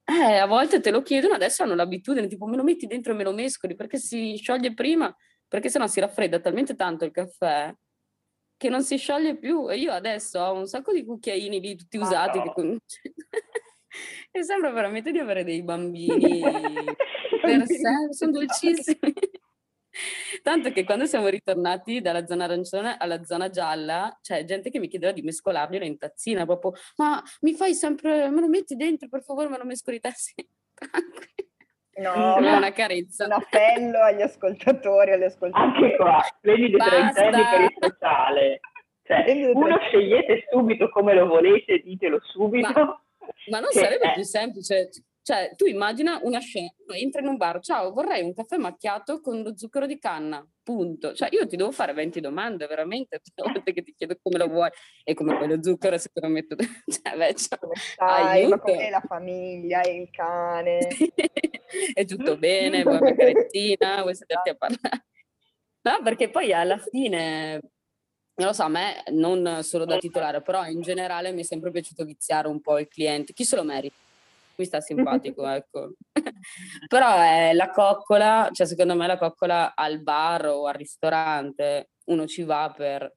Eh, a volte te lo chiedono, adesso hanno l'abitudine, tipo me lo metti dentro e me lo mescoli, perché si scioglie prima, perché sennò si raffredda talmente tanto il caffè che non si scioglie più. E io adesso ho un sacco di cucchiaini lì tutti usati che con- e sembra veramente di avere dei bambini per sé, sono dolcissimi. Tanto che quando siamo ritornati dalla zona arancione alla zona gialla, c'è gente che mi chiedeva di mescolarglielo in tazzina, proprio, ma mi fai sempre, me lo metti dentro, per favore, me lo mescoli in tazzina. No, ma una carezza. un appello agli ascoltatori, alle ascoltatrici. Anche qua, prendi dei Basta! trentenni per il sociale. Cioè, uno scegliete subito come lo volete, ditelo subito. Ma non Che sarebbe è- più semplice? Cioè, tu immagina una scena, entra in un bar, ciao, vorrei un caffè macchiato con lo zucchero di canna, punto. Cioè, io ti devo fare 20 domande, veramente, tutte le volte che ti chiedo come lo vuoi e come vuoi lo zucchero, se te lo metto... Cioè, beh, cioè, Come stai? Ma com'è la famiglia, il cane? è tutto bene, vuoi una carezzina, vuoi sederti a parlare? No, perché poi alla fine, non lo so, a me non solo da titolare, però in generale mi è sempre piaciuto viziare un po' il cliente, chi se lo merita. Mi sta simpatico, ecco. Però è la coccola, cioè secondo me la coccola al bar o al ristorante, uno ci va per,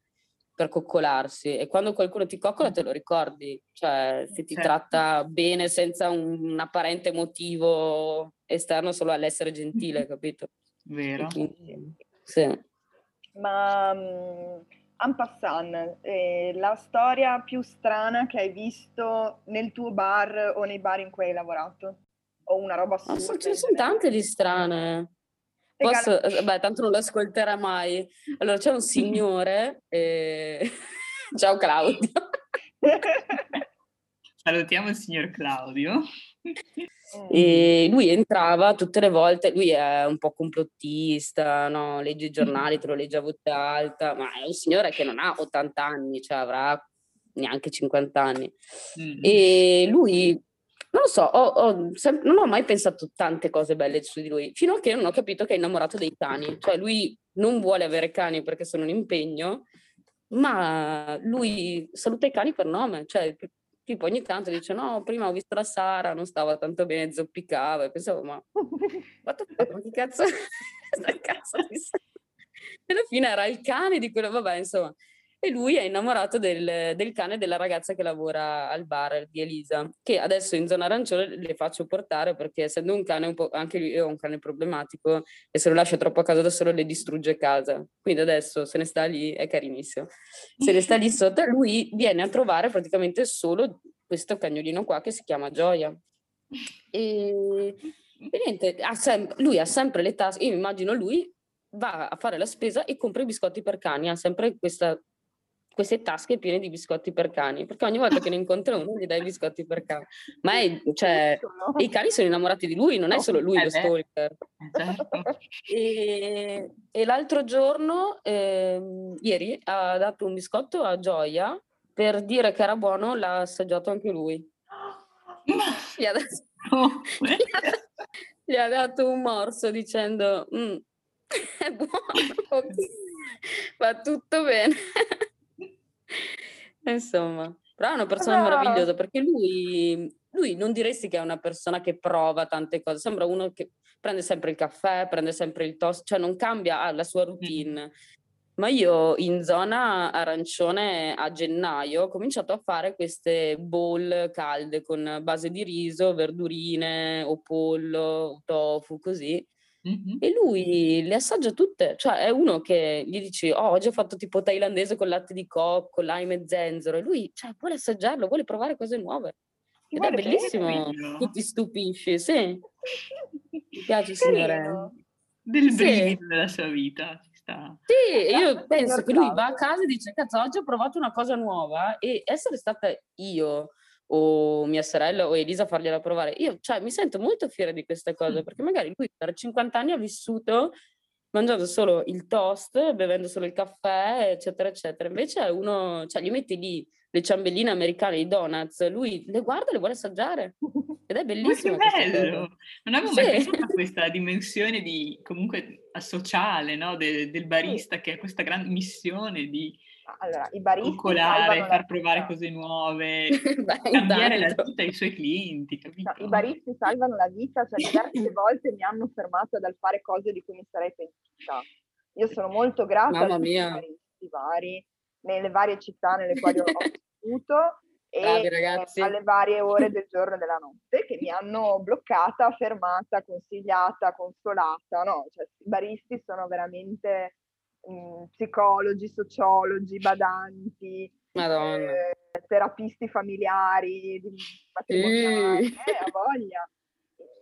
per coccolarsi e quando qualcuno ti coccola te lo ricordi, cioè se ti Certo. tratta bene senza un, un apparente motivo esterno solo all'essere gentile, capito? Vero? Quindi, sì. Ma mm, en passant, eh, la storia più strana che hai visto nel tuo bar o nei bar in cui hai lavorato? O una roba Ma assurda? so- ce ne sono tante di strane. Posso, eh, beh, tanto non lo ascolterà mai. Allora, c'è un signore, eh, ciao Claudio, Salutiamo il signor Claudio. E lui entrava tutte le volte, lui è un po' complottista, no? legge i giornali, te lo legge a voce alta, ma è un signore che non ha 80 anni, cioè avrà neanche 50 anni. Mm. E lui, non lo so, ho, ho non ho mai pensato tante cose belle su di lui, fino a che non ho capito che è innamorato dei cani. Cioè lui non vuole avere cani perché sono un impegno, ma lui saluta i cani per nome, cioè tipo ogni tanto dice no, prima ho visto la Sara, non stava tanto bene, zoppicava e pensavo ma, ma che cazzo, cazzo di... Alla fine era il cane di quello, vabbè insomma, e lui è innamorato del, del, cane della ragazza che lavora al bar di Elisa, che adesso in zona arancione le faccio portare perché essendo un cane un po', anche lui è un cane problematico e se lo lascia troppo a casa da solo le distrugge casa. Quindi adesso se ne sta lì, è carinissimo. Se ne sta lì sotto, lui viene a trovare praticamente solo questo cagnolino qua che si chiama Gioia. E, e niente, ha sem- lui ha sempre le tasche, io immagino lui va a fare la spesa e compra i biscotti per cani, ha sempre questa queste tasche piene di biscotti per cani, perché ogni volta che ne incontra uno gli dai i biscotti per cani. Ma è, cioè, i cani sono innamorati di lui, non è solo lui eh lo stalker. Certo. E, e, l'altro giorno, eh, ieri, ha dato un biscotto a Gioia per dire che era buono, l'ha assaggiato anche lui. Gli ha dato, gli ha dato un morso dicendo, mm, è buono, va tutto bene. Insomma, però è una persona allora... meravigliosa perché lui, lui non diresti che è una persona che prova tante cose, sembra uno che prende sempre il caffè, prende sempre il toast, cioè non cambia la sua routine. Ma io in zona arancione a gennaio ho cominciato a fare queste bowl calde con base di riso, verdurine o pollo, tofu, così. Mm-hmm. E lui le assaggia tutte, cioè è uno che gli dici, oh, oggi ho fatto tipo thailandese con latte di cocco, lime e zenzero, e lui cioè, vuole assaggiarlo, vuole provare cose nuove. Ed è bellissimo, tu ti stupisci, sì. Mi piace, signore. Del sì. brivido della sua vita. Sta. Sì, io penso che lui va a casa e dice, cazzo, oggi ho provato una cosa nuova e essere stata io o mia sorella o Elisa fargliela provare. Io cioè, mi sento molto fiera di queste cose perché magari lui per 50 anni ha vissuto mangiando solo il toast, bevendo solo il caffè, eccetera, eccetera. Invece uno, cioè, gli metti lì le ciambelline americane, i donuts, lui le guarda e le vuole assaggiare. Ed è bellissimo. Ma che bello! Non avevo mai sì. pensato a questa dimensione di, comunque, sociale, no? De, del barista che ha questa grande missione di allora, i baristi coccolare, far provare cose nuove, Beh, cambiare la vita ai suoi clienti, capito? No, I baristi salvano la vita, cioè diverse volte mi hanno fermato dal fare cose di cui mi sarei pentita. Io sono molto grata Mamma mia. ai baristi vari, nelle varie città nelle quali ho vissuto e Bravi, alle varie ore del giorno e della notte che mi hanno bloccata, fermata, consigliata, consolata. No? Cioè, I baristi sono veramente mh, psicologi, sociologi, badanti, eh, terapisti familiari, matrimoniali, mm. eh, voglia.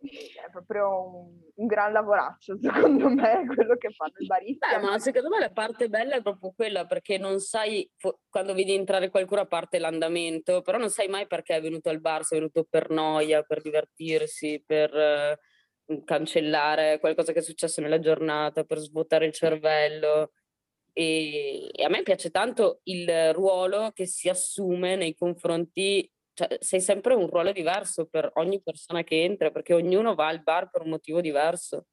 È proprio un, un, gran lavoraccio, secondo me, quello che fanno i baristi. Beh, ma secondo me la parte bella è proprio quella, perché non sai, quando vedi entrare qualcuno a parte l'andamento, però non sai mai perché è venuto al bar, se è venuto per noia, per divertirsi, per cancellare qualcosa che è successo nella giornata, per svuotare il cervello. E, e, a me piace tanto il ruolo che si assume nei confronti, cioè sei sempre un ruolo diverso per ogni persona che entra, perché ognuno va al bar per un motivo diverso.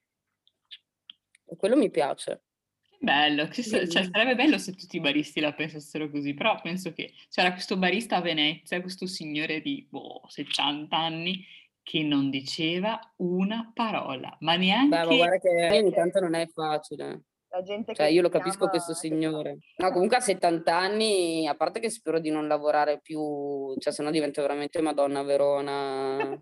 E quello mi piace. Bello, cioè, sarebbe bello se tutti i baristi la pensassero così, però penso che c'era questo barista a Venezia, questo signore di boh, 70 anni, che non diceva una parola, ma neanche... Beh, ma guarda che ogni tanto non è facile. La gente cioè, io lo capisco chiama... questo signore. No, comunque a 70 anni, a parte che spero di non lavorare più, cioè se no divento veramente Madonna Verona.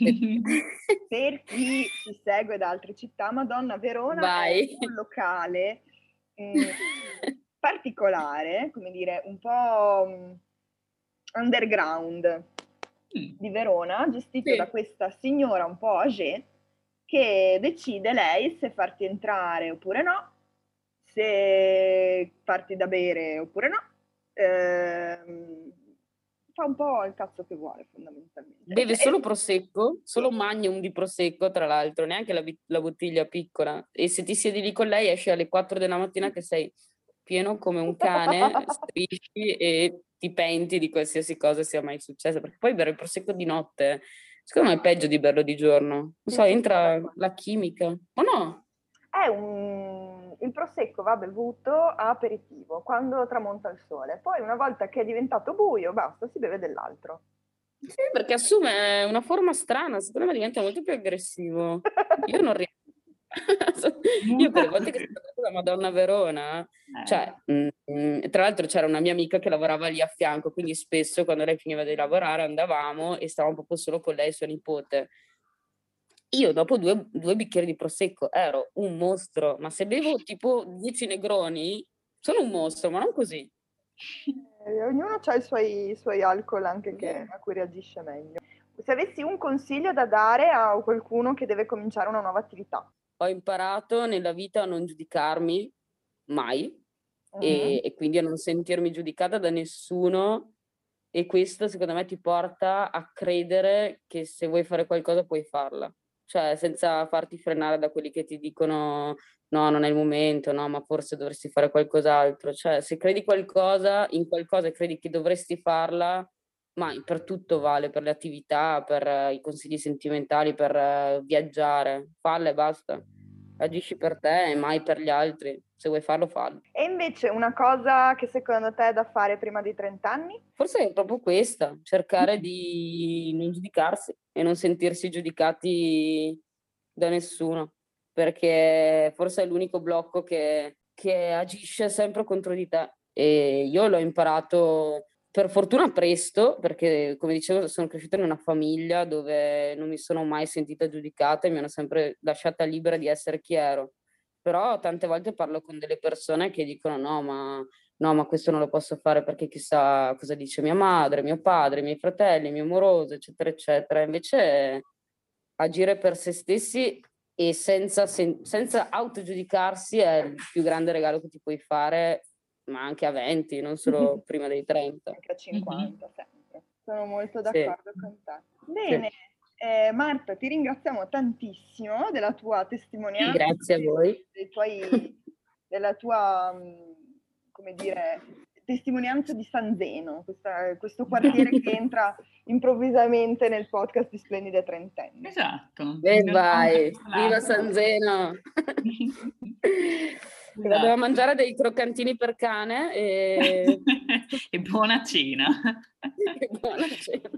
per chi ci segue da altre città, Madonna Verona Vai. è un locale eh, particolare, come dire, un po' mm, underground. Di Verona, gestito sì. da questa signora un po' âgée, che decide lei se farti entrare oppure no, se farti da bere oppure no. Eh, fa un po' il cazzo che vuole fondamentalmente. Beve E- solo prosecco, solo magnum di prosecco, tra l'altro, neanche la, la bottiglia piccola. E se ti siedi lì con lei, esci alle 4 della mattina che sei pieno come un cane, strisci e ti penti di qualsiasi cosa sia mai successa. Perché poi bere il prosecco di notte, secondo me è peggio di berlo di giorno. Non so, entra la chimica. O no? È un... Il prosecco va bevuto a aperitivo, quando tramonta il sole. Poi una volta che è diventato buio, basta, si beve dell'altro. Sì, perché assume una forma strana, secondo me diventa molto più aggressivo. Io non riesco. Io quelle volte che sono andata da Madonna Verona, Eh, cioè, mm, tra l'altro c'era una mia amica che lavorava lì a fianco, quindi spesso quando lei finiva di lavorare andavamo e stavamo proprio solo con lei e sua nipote. Io dopo due, due bicchieri di prosecco ero un mostro, ma se bevo tipo 10 negroni sono un mostro, ma non così. Eh, ognuno ha i suoi, suoi alcol anche che, a cui reagisce meglio. Se avessi un consiglio da dare a qualcuno che deve cominciare una nuova attività. Ho imparato nella vita a non giudicarmi mai Mhm. e, e quindi a non sentirmi giudicata da nessuno e questo secondo me ti porta a credere che se vuoi fare qualcosa puoi farla, cioè senza farti frenare da quelli che ti dicono no, non è il momento, no, ma forse dovresti fare qualcos'altro, cioè se credi qualcosa in qualcosa e credi che dovresti farla, ma per tutto vale, per le attività, per eh, i consigli sentimentali, per eh, viaggiare, falla e basta. Agisci per te e mai per gli altri. Se vuoi farlo, fallo. E invece una cosa che secondo te è da fare prima di 30 anni? Forse è proprio questa, cercare di non giudicarsi e non sentirsi giudicati da nessuno, perché forse è l'unico blocco che, che agisce sempre contro di te. E io l'ho imparato per fortuna presto, perché come dicevo sono cresciuta in una famiglia dove non mi sono mai sentita giudicata e mi hanno sempre lasciata libera di essere chi ero. Però tante volte parlo con delle persone che dicono no, ma no, ma questo non lo posso fare perché chissà cosa dice mia madre, mio padre, i miei fratelli, il mio amoroso, eccetera, eccetera. Invece agire per se stessi e senza, sen- senza autogiudicarsi è il più grande regalo che ti puoi fare, ma anche a 20, non solo prima dei 30. Anche a 50 sempre. Sono molto Sì. d'accordo con te. Bene, eh, Marta, ti ringraziamo tantissimo della tua testimonianza. Grazie a voi. dei tuoi, della tua, mh, come dire, testimonianza di San Zeno, questa- questo quartiere che entra improvvisamente nel podcast di Splendide Trentenni. Esatto. E vai, Esatto. viva San Zeno! Vado a mangiare dei croccantini per cane e, e buona cena. e buona cena.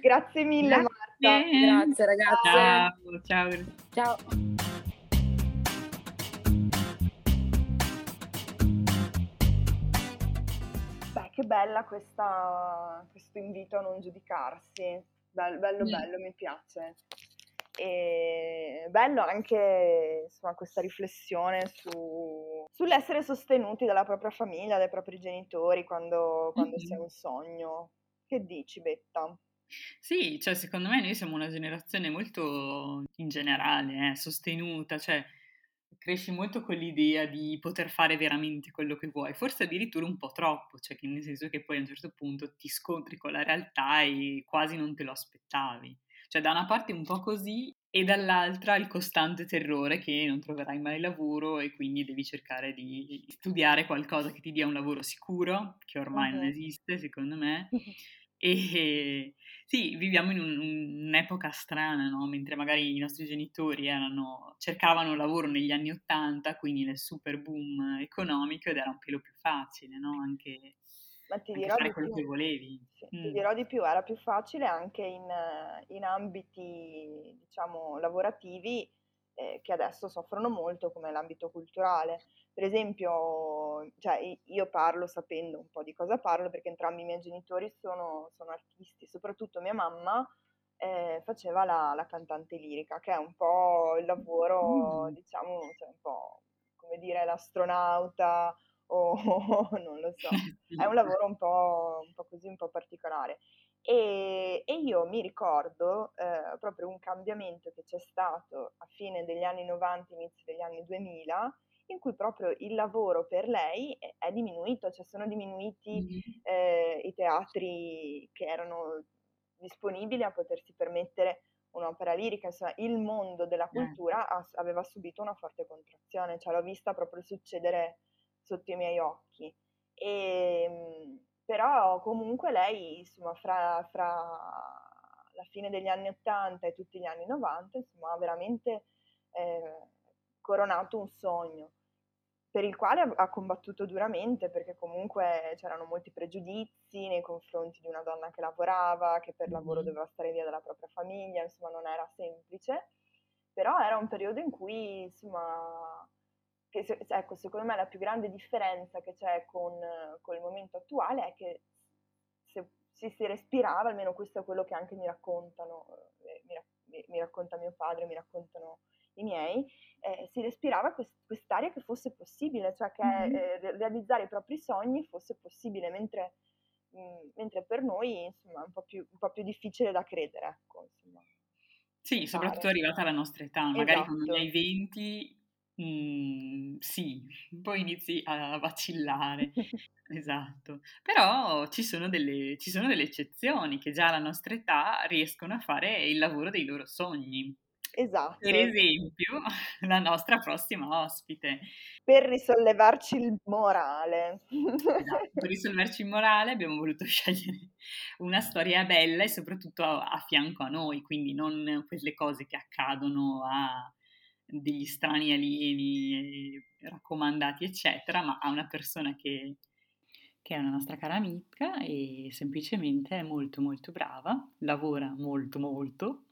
Grazie mille Grazie. Marta. Grazie ragazze. Ciao, ciao. Ciao. Beh, che bella questa, questo invito a non giudicarsi. Bello, bello, Mm. bello, mi piace. E bello anche insomma, questa riflessione su- sull'essere sostenuti dalla propria famiglia, dai propri genitori quando, quando si ha un sogno. Che dici, Betta? Sì, cioè secondo me noi siamo una generazione molto in generale, eh, sostenuta, cioè cresci molto con l'idea di poter fare veramente quello che vuoi, forse addirittura un po' troppo, cioè che nel senso che poi a un certo punto ti scontri con la realtà e quasi non te lo aspettavi. Cioè da una parte un po' così e dall'altra il costante terrore che non troverai mai lavoro e quindi devi cercare di studiare qualcosa che ti dia un lavoro sicuro, che ormai non Mhm. esiste secondo me. E sì, viviamo in un- un'epoca strana, no? Mentre magari i nostri genitori erano, cercavano lavoro negli anni Ottanta, quindi nel super boom economico, ed era un pelo più facile, no? Anche, Ma ti dirò fare di quello che più. volevi. Sì, ti Mm. dirò di più, era più facile anche in, in ambiti, diciamo, lavorativi eh, che adesso soffrono molto, come l'ambito culturale. Per esempio, cioè, io parlo sapendo un po' di cosa parlo, perché entrambi i miei genitori sono, sono artisti, soprattutto mia mamma eh, faceva la, la cantante lirica, che è un po' il lavoro, Mm. diciamo, cioè un po' come dire l'astronauta o non lo so. È un lavoro un po', un po' così, un po' particolare. E, e io mi ricordo eh, proprio un cambiamento che c'è stato a fine degli anni 90, inizio degli anni 2000, in cui proprio il lavoro per lei è, è diminuito, cioè sono diminuiti eh, i teatri che erano disponibili a potersi permettere un'opera lirica, insomma il mondo della eh. cultura eh. aveva subito una forte contrazione, cioè l'ho vista proprio succedere sotto i miei occhi. E, ehm, però comunque lei, insomma, fra, fra la fine degli anni 80 e tutti gli anni 90, insomma, ha veramente eh, coronato un sogno per il quale ha combattuto duramente perché comunque c'erano molti pregiudizi nei confronti di una donna che lavorava, che per lavoro doveva stare via dalla propria famiglia, insomma non era semplice, però era un periodo in cui, insomma, che, ecco, secondo me la più grande differenza che c'è con, con il momento attuale è che se, se, si respirava, almeno questo è quello che anche mi raccontano, eh, mi, mi racconta mio padre, mi raccontano i miei, eh, si respirava quest- quest'aria che fosse possibile, cioè che mm-hmm. eh, realizzare i propri sogni fosse possibile, mentre, mh, mm, mentre per noi insomma è un po' più, un po più difficile da credere. Ecco, insomma, sì, soprattutto arrivata alla nostra età, magari esatto. quando hai 20 Mhmm, sì, poi inizi a vacillare, esatto. Però ci sono delle ci sono delle eccezioni che già alla nostra età riescono a fare il lavoro dei loro sogni. Esatto. Per esempio, la nostra prossima ospite. Per risollevarci il morale. Esatto, per risollevarci il morale abbiamo voluto scegliere una storia bella e soprattutto a a fianco a noi, quindi non quelle cose che accadono a degli strani alieni raccomandati, eccetera, ma a una persona che, che è una nostra cara amica e semplicemente è molto molto brava, lavora molto molto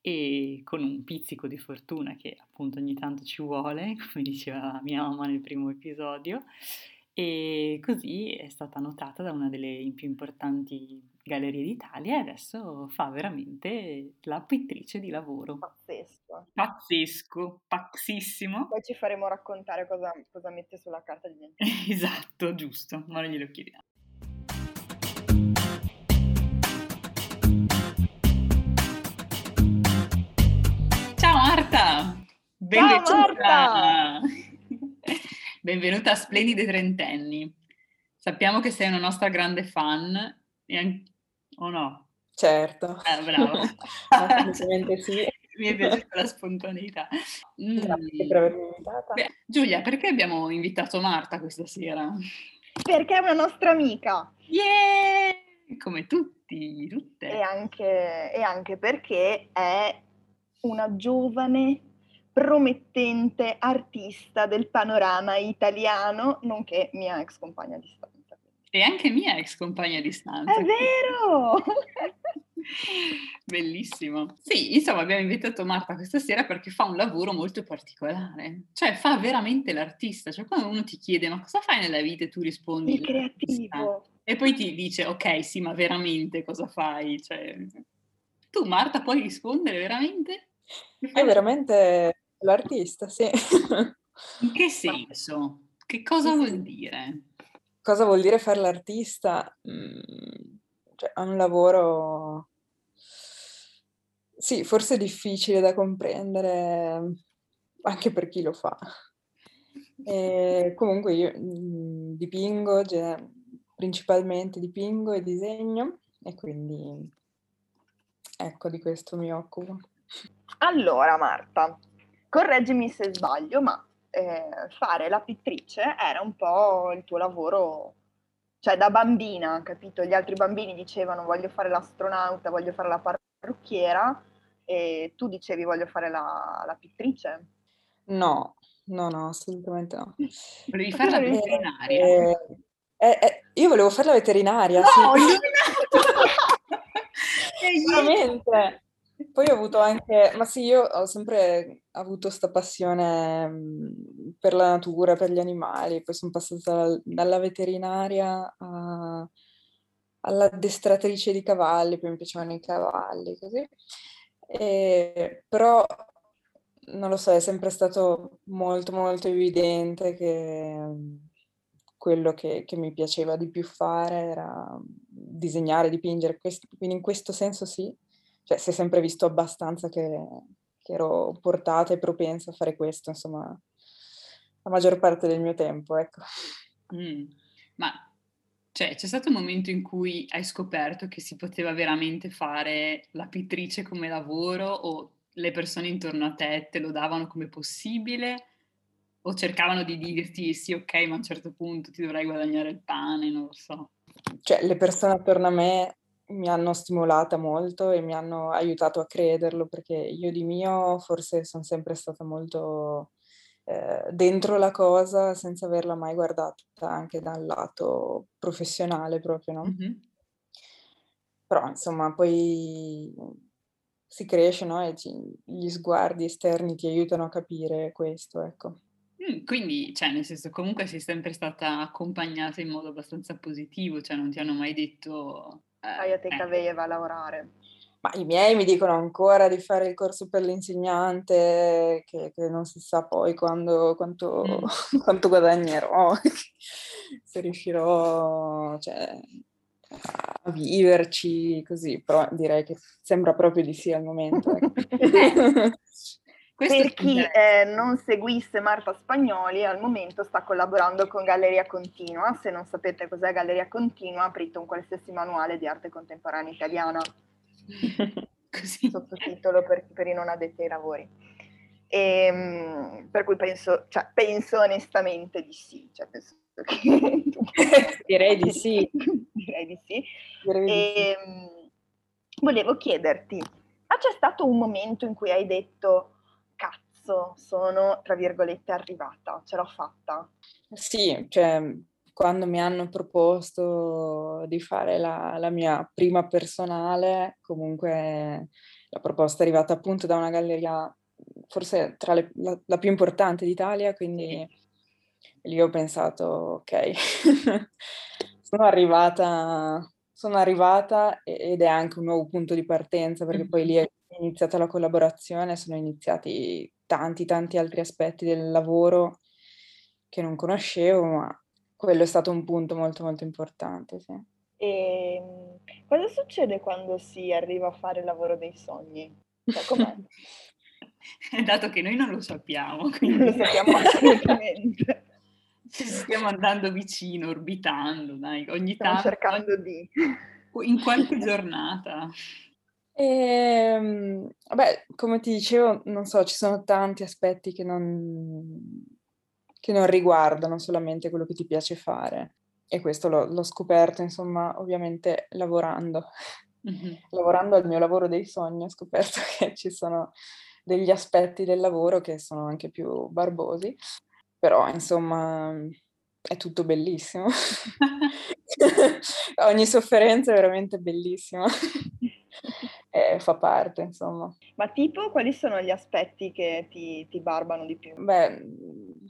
e con un pizzico di fortuna che appunto ogni tanto ci vuole, come diceva mia mamma nel primo episodio, e così è stata notata da una delle più importanti gallerie d'Italia e adesso fa veramente la pittrice di lavoro. Pazzesco. Pazzesco, pazzissimo. Poi ci faremo raccontare cosa, cosa mette sulla carta di identità. esatto, giusto, ma non glielo chiediamo. Ciao Marta! Benvenuta! Ciao Marta! Benvenuta a Splendide Trentenni. Sappiamo che sei una nostra grande fan e an- o no? Certo. Eh, bravo. Assolutamente sì. Mi è piaciuta la spontaneità. Grazie mm. per avermi invitata. Beh, Giulia, perché abbiamo invitato Marta questa sera? Perché è una nostra amica. Yeah! Come tutti, tutte. E anche, e anche perché è una giovane promettente artista del panorama italiano, nonché mia ex compagna di stanza. E anche mia ex compagna di stanza. È vero! Bellissimo. Sì, insomma, abbiamo invitato Marta questa sera perché fa un lavoro molto particolare. Cioè, fa veramente l'artista. Cioè, quando uno ti chiede ma cosa fai nella vita e tu rispondi... Il creativo. E poi ti dice, ok, sì, ma veramente cosa fai? Cioè, tu, Marta, puoi rispondere veramente? È veramente L'artista, sì. In che senso? Che cosa vuol dire? Cosa vuol dire fare l'artista? Mm, cioè, è un lavoro, sì, forse difficile da comprendere anche per chi lo fa. E comunque io mm, dipingo, principalmente dipingo e disegno e quindi ecco di questo mi occupo. Allora Marta, correggimi se sbaglio, ma eh, fare la pittrice era un po' il tuo lavoro, cioè da bambina, capito? Gli altri bambini dicevano voglio fare l'astronauta, voglio fare la parrucchiera e tu dicevi voglio fare la, la pittrice? No, no, no, assolutamente no. Volevi fare la veterinaria? Eh, eh, eh, io volevo fare la veterinaria, no, sì. Veramente. Poi ho avuto anche, ma sì, io ho sempre avuto questa passione mhmm, per la natura, per gli animali, poi sono passata dalla veterinaria a, all'addestratrice di cavalli, poi mi piacevano i cavalli, così. E, però, non lo so, è sempre stato molto, molto evidente che quello che, che mi piaceva di più fare era disegnare, dipingere, quindi in questo senso sì cioè si è sempre visto abbastanza che, che ero portata e propensa a fare questo, insomma. la maggior parte del mio tempo, ecco. Mm. Ma cioè, c'è stato un momento in cui hai scoperto che si poteva veramente fare la pittrice come lavoro o le persone intorno a te te lo davano come possibile o cercavano di dirti sì, ok, ma a un certo punto ti dovrai guadagnare il pane, non lo so. Cioè, le persone attorno a me mi hanno stimolata molto e mi hanno aiutato a crederlo perché io di mio forse sono sempre stata molto eh, dentro la cosa senza averla mai guardata anche dal lato professionale proprio, no? Mm-hmm. Però insomma poi si cresce, no? E ci, gli sguardi esterni ti aiutano a capire questo, ecco. Mm, quindi, cioè, nel senso, comunque sei sempre stata accompagnata in modo abbastanza positivo, cioè non ti hanno mai detto... Eh, a te che avevi a lavorare. Ma i miei mi dicono ancora di fare il corso per l'insegnante, che, che non si sa poi quando, quanto, mm. quanto guadagnerò, se riuscirò cioè, a viverci così, però direi che sembra proprio di sì al momento. Ecco. per chi eh, non seguisse Marta Spagnoli, al momento sta collaborando con Galleria Continua. Se non sapete cos'è Galleria Continua, aprite un qualsiasi manuale di arte contemporanea italiana. Così. sottotitolo per, per, i non addetti ai lavori. E, ehm, per cui penso, cioè, penso onestamente di sì. Cioè, penso che... Direi di sì. Direi di sì. Direi e, di sì. Ehm, volevo chiederti, ma c'è stato un momento in cui hai detto cazzo, sono tra virgolette arrivata, ce l'ho fatta? Sì, cioè quando mi hanno proposto di fare la, la, mia prima personale, comunque la proposta è arrivata appunto da una galleria forse tra le, la, la, più importante d'Italia, quindi lì ho pensato, ok, sono arrivata, sono arrivata ed è anche un nuovo punto di partenza, perché poi lì è iniziata la collaborazione, sono iniziati tanti, tanti altri aspetti del lavoro che non conoscevo, ma quello è stato un punto molto molto importante, sì. E ehm, cosa succede quando si arriva a fare il lavoro dei sogni? Cioè? Dato che noi non lo sappiamo, quindi non lo sappiamo assolutamente. Ci stiamo andando vicino, orbitando, dai, ogni stiamo tanto. cercando di... In qualche giornata. E, ehm, vabbè, come ti dicevo, non so, ci sono tanti aspetti che non, che non riguardano solamente quello che ti piace fare. E questo l'ho, l'ho scoperto, insomma, ovviamente lavorando. Mm-hmm. lavorando al mio lavoro dei sogni ho scoperto che ci sono degli aspetti del lavoro che sono anche più barbosi, però insomma è tutto bellissimo. Ogni sofferenza è veramente bellissima eh, fa parte, insomma. Ma tipo, quali sono gli aspetti che ti, ti barbano di più? Beh,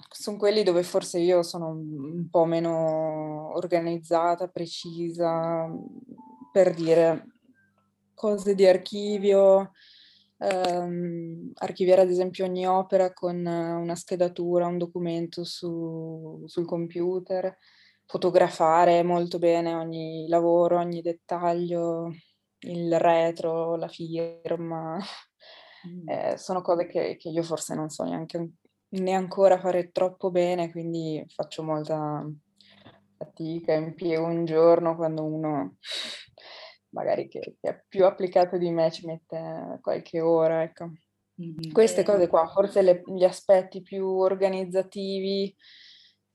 sono quelli dove forse io sono un po' meno organizzata, precisa, per dire cose di archivio, ehm, archiviare ad esempio ogni opera con una schedatura, un documento su, sul computer, fotografare molto bene ogni lavoro, ogni dettaglio, il retro, la firma, mm. eh, sono cose che, che, io forse non so neanche né ancora fare troppo bene, quindi faccio molta fatica, impiego un giorno quando uno magari che, che, è più applicato di me ci mette qualche ora, ecco. Mm-hmm. Queste cose qua, forse le, gli aspetti più organizzativi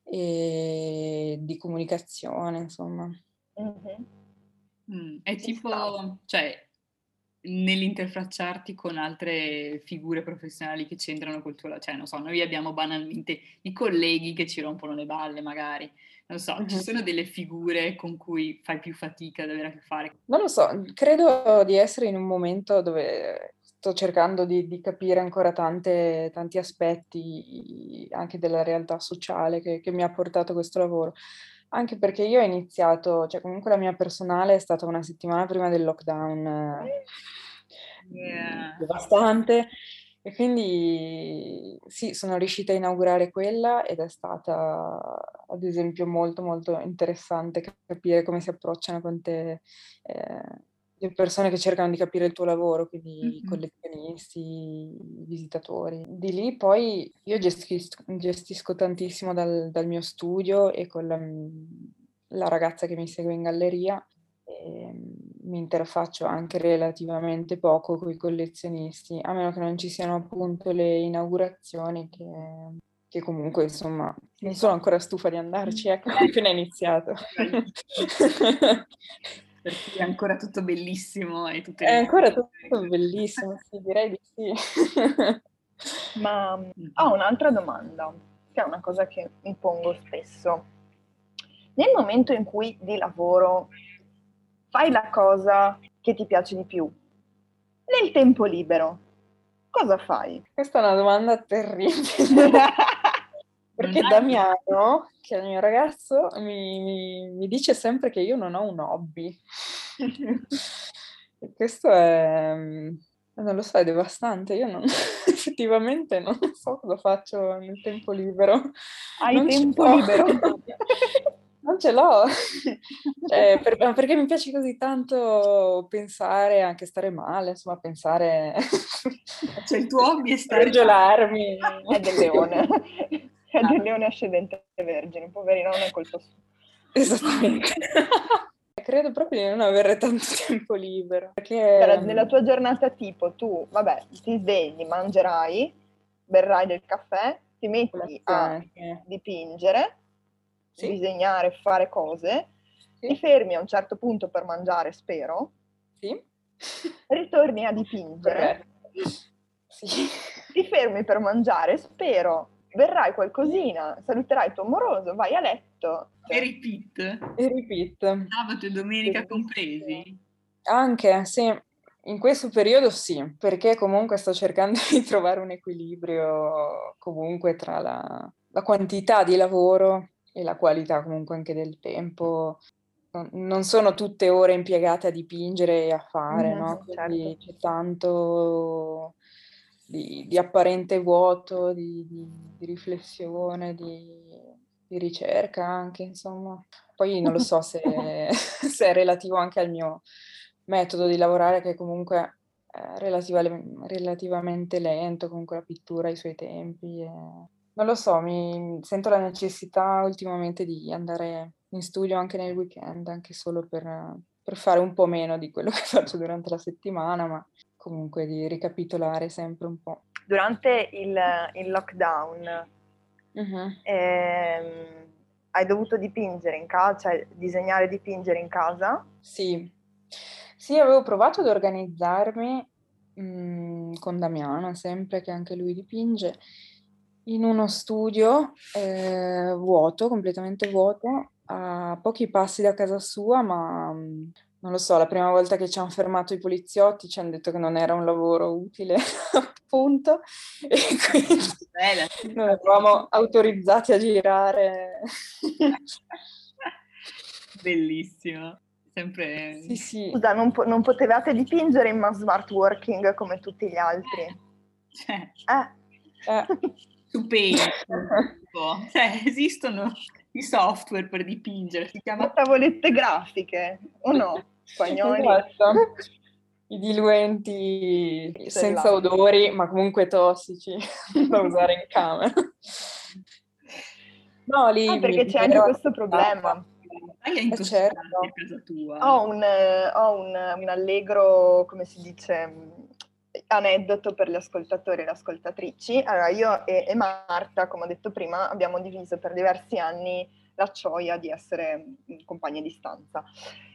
e di comunicazione, insomma. Mm-hmm. Mm, è tipo, cioè, nell'interfacciarti con altre figure professionali che c'entrano col tuo, cioè, non so, noi abbiamo banalmente i colleghi che ci rompono le balle, magari. Non so, ci sono delle figure con cui fai più fatica ad avere a che fare? Non lo so, credo di essere in un momento dove sto cercando di, di capire ancora tante, tanti aspetti anche della realtà sociale che, che mi ha portato questo lavoro. Anche perché io ho iniziato, cioè comunque la mia personale è stata una settimana prima del lockdown eh, yeah. devastante e quindi sì, sono riuscita a inaugurare quella ed è stata ad esempio molto molto interessante capire come si approcciano con te eh, le persone che cercano di capire il tuo lavoro, quindi mm-hmm. i collezionisti collezionisti, visitatori. Di lì poi io gestisco, gestisco tantissimo dal, dal, mio studio e con la, la, ragazza che mi segue in galleria mi interfaccio anche relativamente poco con i collezionisti, a meno che non ci siano appunto le inaugurazioni che, che comunque insomma non sono ancora stufa di andarci, ecco, ho appena iniziato. perché è ancora tutto bellissimo. E tutte è ancora tutto bellissimo, sì, direi di sì. Ma ho un'altra domanda, che è una cosa che mi pongo spesso. Nel momento in cui di lavoro fai la cosa che ti piace di più, nel tempo libero, cosa fai? Questa è una domanda terribile. Perché Damiano, che è il mio ragazzo, mi, mi, mi, dice sempre che io non ho un hobby. e questo è, non lo so, è devastante. Io non, effettivamente non so cosa faccio nel tempo libero. Hai non tempo libero? non ce l'ho, eh, per, perché mi piace così tanto pensare, anche stare male, insomma, pensare... Cioè il tuo hobby è stare... Regiolarmi. È del leone è del leone ascendente vergine, poverino, non è colpa sua. Esattamente. Credo proprio di non avere tanto tempo libero. Perché... Per, nella tua giornata tipo, tu, vabbè, ti svegli, mangerai, berrai del caffè, ti metti a dipingere, sì. disegnare, fare cose, sì. ti fermi a un certo punto per mangiare, spero, sì. ritorni a dipingere, sì. ti fermi per mangiare, spero, verrai qualcosina, saluterai tuo amoroso, vai a letto. E repeat. E repeat. Sabato e domenica compresi? Anche, sì. In questo periodo sì, perché comunque sto cercando di trovare un equilibrio comunque tra la, la quantità di lavoro e la qualità comunque anche del tempo. Non sono tutte ore impiegate a dipingere e a fare, mm, no? Quindi certo. c'è tanto di, di apparente vuoto, di, di, riflessione, di, ricerca anche, insomma. Poi non lo so se, se, è relativo anche al mio metodo di lavorare che comunque è relativa, relativamente lento, comunque la pittura ha i suoi tempi. E... Non lo so, mi sento la necessità ultimamente di andare in studio anche nel weekend, anche solo per, per fare un po' meno di quello che faccio durante la settimana, ma comunque di ricapitolare sempre un po'. Durante il, il lockdown uh-huh. ehm, hai dovuto dipingere in casa, cioè disegnare e dipingere in casa? Sì, sì avevo provato ad organizzarmi mh, mm, con Damiano, sempre che anche lui dipinge, in uno studio eh, vuoto, completamente vuoto, a pochi passi da casa sua, ma mm, non lo so, la prima volta che ci hanno fermato i poliziotti ci hanno detto che non era un lavoro utile, appunto, e quindi Bene. non eravamo autorizzati a girare. Bellissimo. Sempre... Sì, sì. Scusa, non, po- non, potevate dipingere in smart working come tutti gli altri? Cioè, eh. eh. Su Paint. cioè, esistono i software per dipingere, si chiama... Tavolette grafiche, o no? Spagnoli. Esatto. I diluenti senza odori, ma comunque tossici, da usare in camera. No, lì ah, perché c'è anche questo problema. Hai eh certo. casa tua. Ho, un, ho un, un allegro, come si dice, aneddoto per gli ascoltatori e le ascoltatrici. Allora, io e, e, Marta, come ho detto prima, abbiamo diviso per diversi anni la gioia di essere compagne di stanza.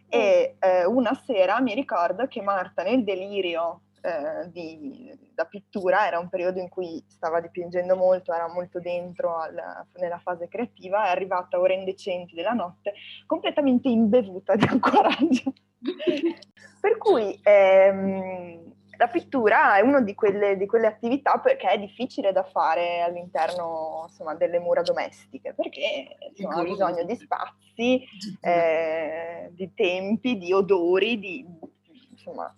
E eh, una sera mi ricordo che Marta, nel delirio eh, di, da pittura, era un periodo in cui stava dipingendo molto, era molto dentro al, nella fase creativa, è arrivata a ore indecenti della notte, completamente imbevuta di ancoraggio. per cui ehm, la pittura è una di quelle, di quelle, attività che è difficile da fare all'interno insomma, delle mura domestiche, perché insomma, ha bisogno di spazi, eh, di tempi, di odori, di, insomma,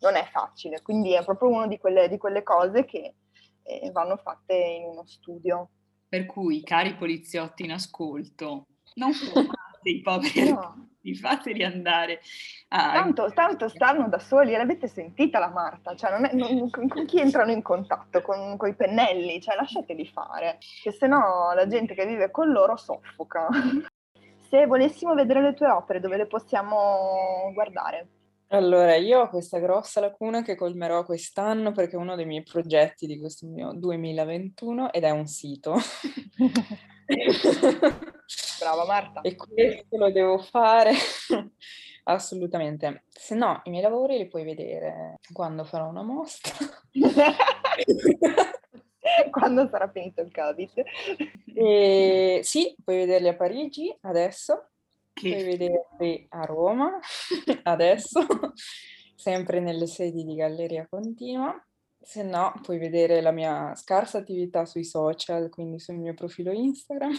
non è facile. Quindi è proprio una di quelle, di quelle cose che eh, vanno fatte in uno studio. Per cui, cari poliziotti in ascolto, non fumate dei poveri No. fateli andare a... Tanto, tanto stanno da soli, l'avete sentita la Marta, cioè non è- non- con, con chi entrano in contatto? Con i pennelli, cioè lasciateli fare, che sennò la gente che vive con loro soffoca. Se volessimo vedere le tue opere, dove le possiamo guardare? Allora, io ho questa grossa lacuna che colmerò quest'anno perché è uno dei miei progetti di questo mio 2021 ed è un sito. Brava Marta. E questo lo devo fare assolutamente. Se no, i miei lavori li puoi vedere quando farò una mostra. Quando sarà finito il Covid? E sì, puoi vederli a Parigi adesso, puoi Che vederli a Roma adesso, sempre nelle sedi di Galleria Continua. Se no, puoi vedere la mia scarsa attività sui social, quindi sul mio profilo Instagram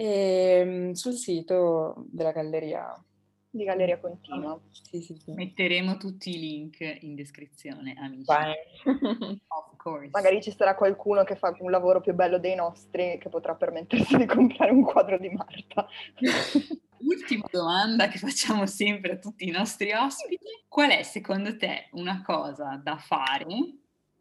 e mm, sul sito della galleria. Di Galleria Continua. Sì, sì, sì. metteremo tutti i link in descrizione, amici. Vai. Of course. Magari ci sarà qualcuno che fa un lavoro più bello dei nostri che potrà permettersi di comprare un quadro di Marta. Ultima domanda che facciamo sempre a tutti i nostri ospiti. Qual è secondo te una cosa da fare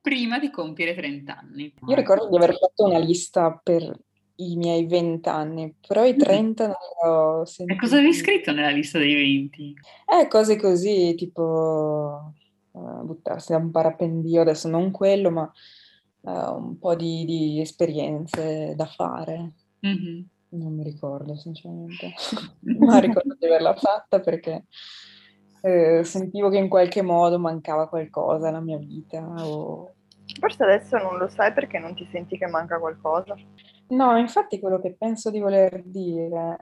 prima di compiere 30 anni? Io ricordo di aver fatto una lista per i miei 20 anni, però i 30 non li ho E sentiti. cosa avevi scritto nella lista dei 20? Eh, cose così, tipo eh, buttarsi da un parapendio, adesso non quello, ma eh, un po' di, di esperienze da fare. Mhm. Non mi ricordo, sinceramente, ma ricordo di averla fatta perché eh, sentivo che in qualche modo mancava qualcosa alla mia vita. o- Forse adesso non lo sai perché non ti senti che manca qualcosa. No, infatti quello che penso di voler dire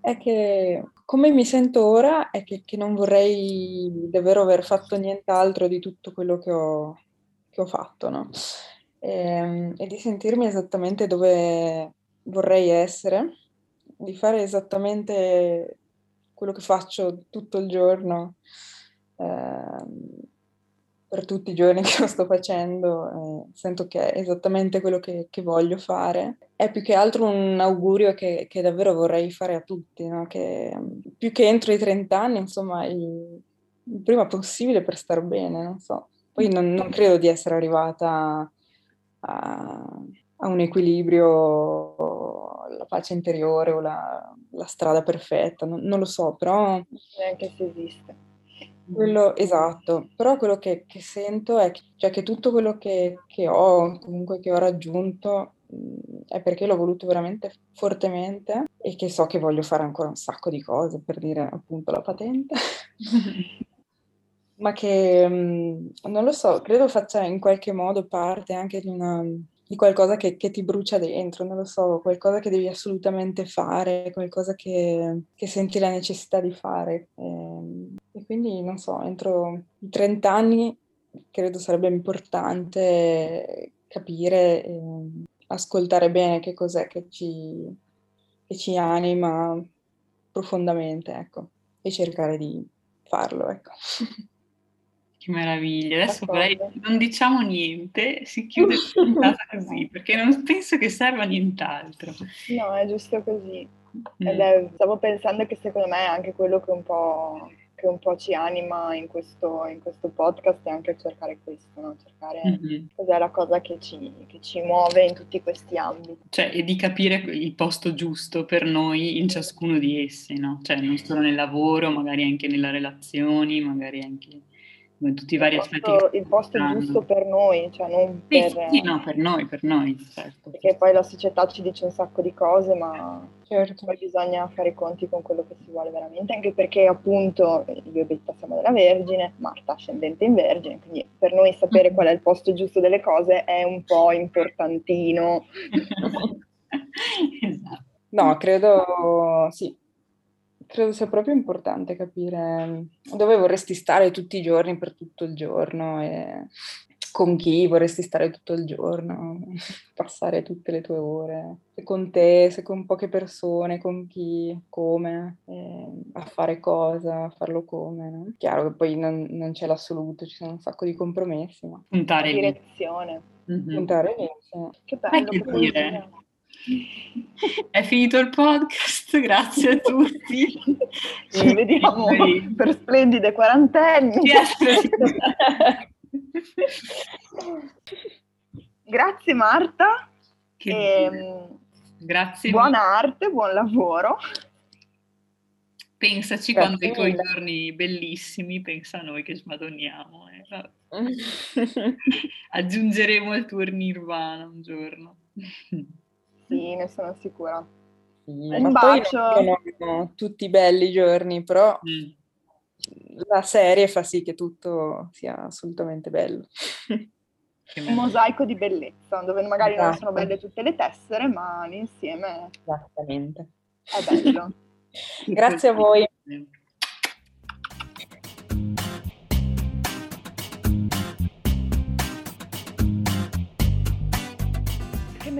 è che come mi sento ora è che, che non vorrei davvero aver fatto nient'altro di tutto quello che ho, che ho fatto, no? Ehm, E, di sentirmi esattamente dove vorrei essere, di fare esattamente quello che faccio tutto il giorno, ehm, per tutti i giorni che lo sto facendo, eh, sento che è esattamente quello che, che voglio fare. È più che altro un augurio che, che davvero vorrei fare a tutti, no? Che mm, più che entro i 30 anni, insomma, il, il prima possibile per star bene, non so. Poi non, non credo di essere arrivata a, a un equilibrio, la pace interiore o la, la strada perfetta, non, non lo so, però Neanche se esiste. Quello esatto, però quello che, che sento è che, cioè che tutto quello che, che ho, comunque che ho raggiunto, mh, è perché l'ho voluto veramente fortemente e che so che voglio fare ancora un sacco di cose, per dire appunto la patente, ma che mh, non lo so, credo faccia in qualche modo parte anche di una di qualcosa che, che ti brucia dentro, non lo so, qualcosa che devi assolutamente fare, qualcosa che, che senti la necessità di fare. Ehm, E, quindi, non so, entro i 30 anni credo sarebbe importante capire, e ascoltare bene che cos'è che ci, che ci anima profondamente, ecco, e cercare di farlo, ecco. Che meraviglia. Adesso D'accordo. non diciamo niente, si chiude la puntata così, perché non penso che serva nient'altro. No, è giusto così. Mm. È- stavo pensando che secondo me è anche quello che un po', che un po' ci anima in questo, in questo podcast è anche cercare questo, no? Cercare Mhm. cos'è la cosa che ci, che ci muove in tutti questi ambiti. Cioè, e di capire il posto giusto per noi in ciascuno di essi, no? Cioè, non solo nel lavoro, magari anche nelle relazioni, magari anche in tutti i vari aspetti. posto, che il posto stanno. giusto per noi, cioè non Sì, per... sì, sì, no, per noi, per noi, certo. Perché poi la società ci dice un sacco di cose, ma Certo. poi bisogna fare i conti con quello che si vuole veramente, anche perché appunto io e Betta siamo della Vergine, Marta ascendente in Vergine, quindi per noi sapere qual è il posto giusto delle cose è un po' importantino. esatto. No, credo sì, credo sia proprio importante capire dove vorresti stare tutti i giorni per tutto il giorno e con chi vorresti stare tutto il giorno, passare tutte le tue ore, se con te, se con poche persone, con chi, come, eh, a fare cosa, a farlo come. No? Chiaro che poi non, non c'è l'assoluto, ci sono un sacco di compromessi, ma Puntare lì. Direzione. Mhm. puntare lì. Che bello, che che dire? È finito il podcast, grazie a tutti. Ci vediamo per splendide quarantenni. Grazie Marta. E, dire. Grazie. buona arte, buon lavoro. Pensaci Grazie quando i tuoi giorni bellissimi, pensa a noi che smadoniamo. eh. Aggiungeremo il tuo nirvana un giorno. Sì, ne sono sicura. Sì, Un ma poi bacio. non sono tutti belli i giorni, però Mm, la serie fa sì che tutto sia assolutamente bello. che Un mosaico di bellezza, dove magari non sono Esatto. belle tutte le tessere, ma l'insieme Esattamente. è bello. Grazie a voi.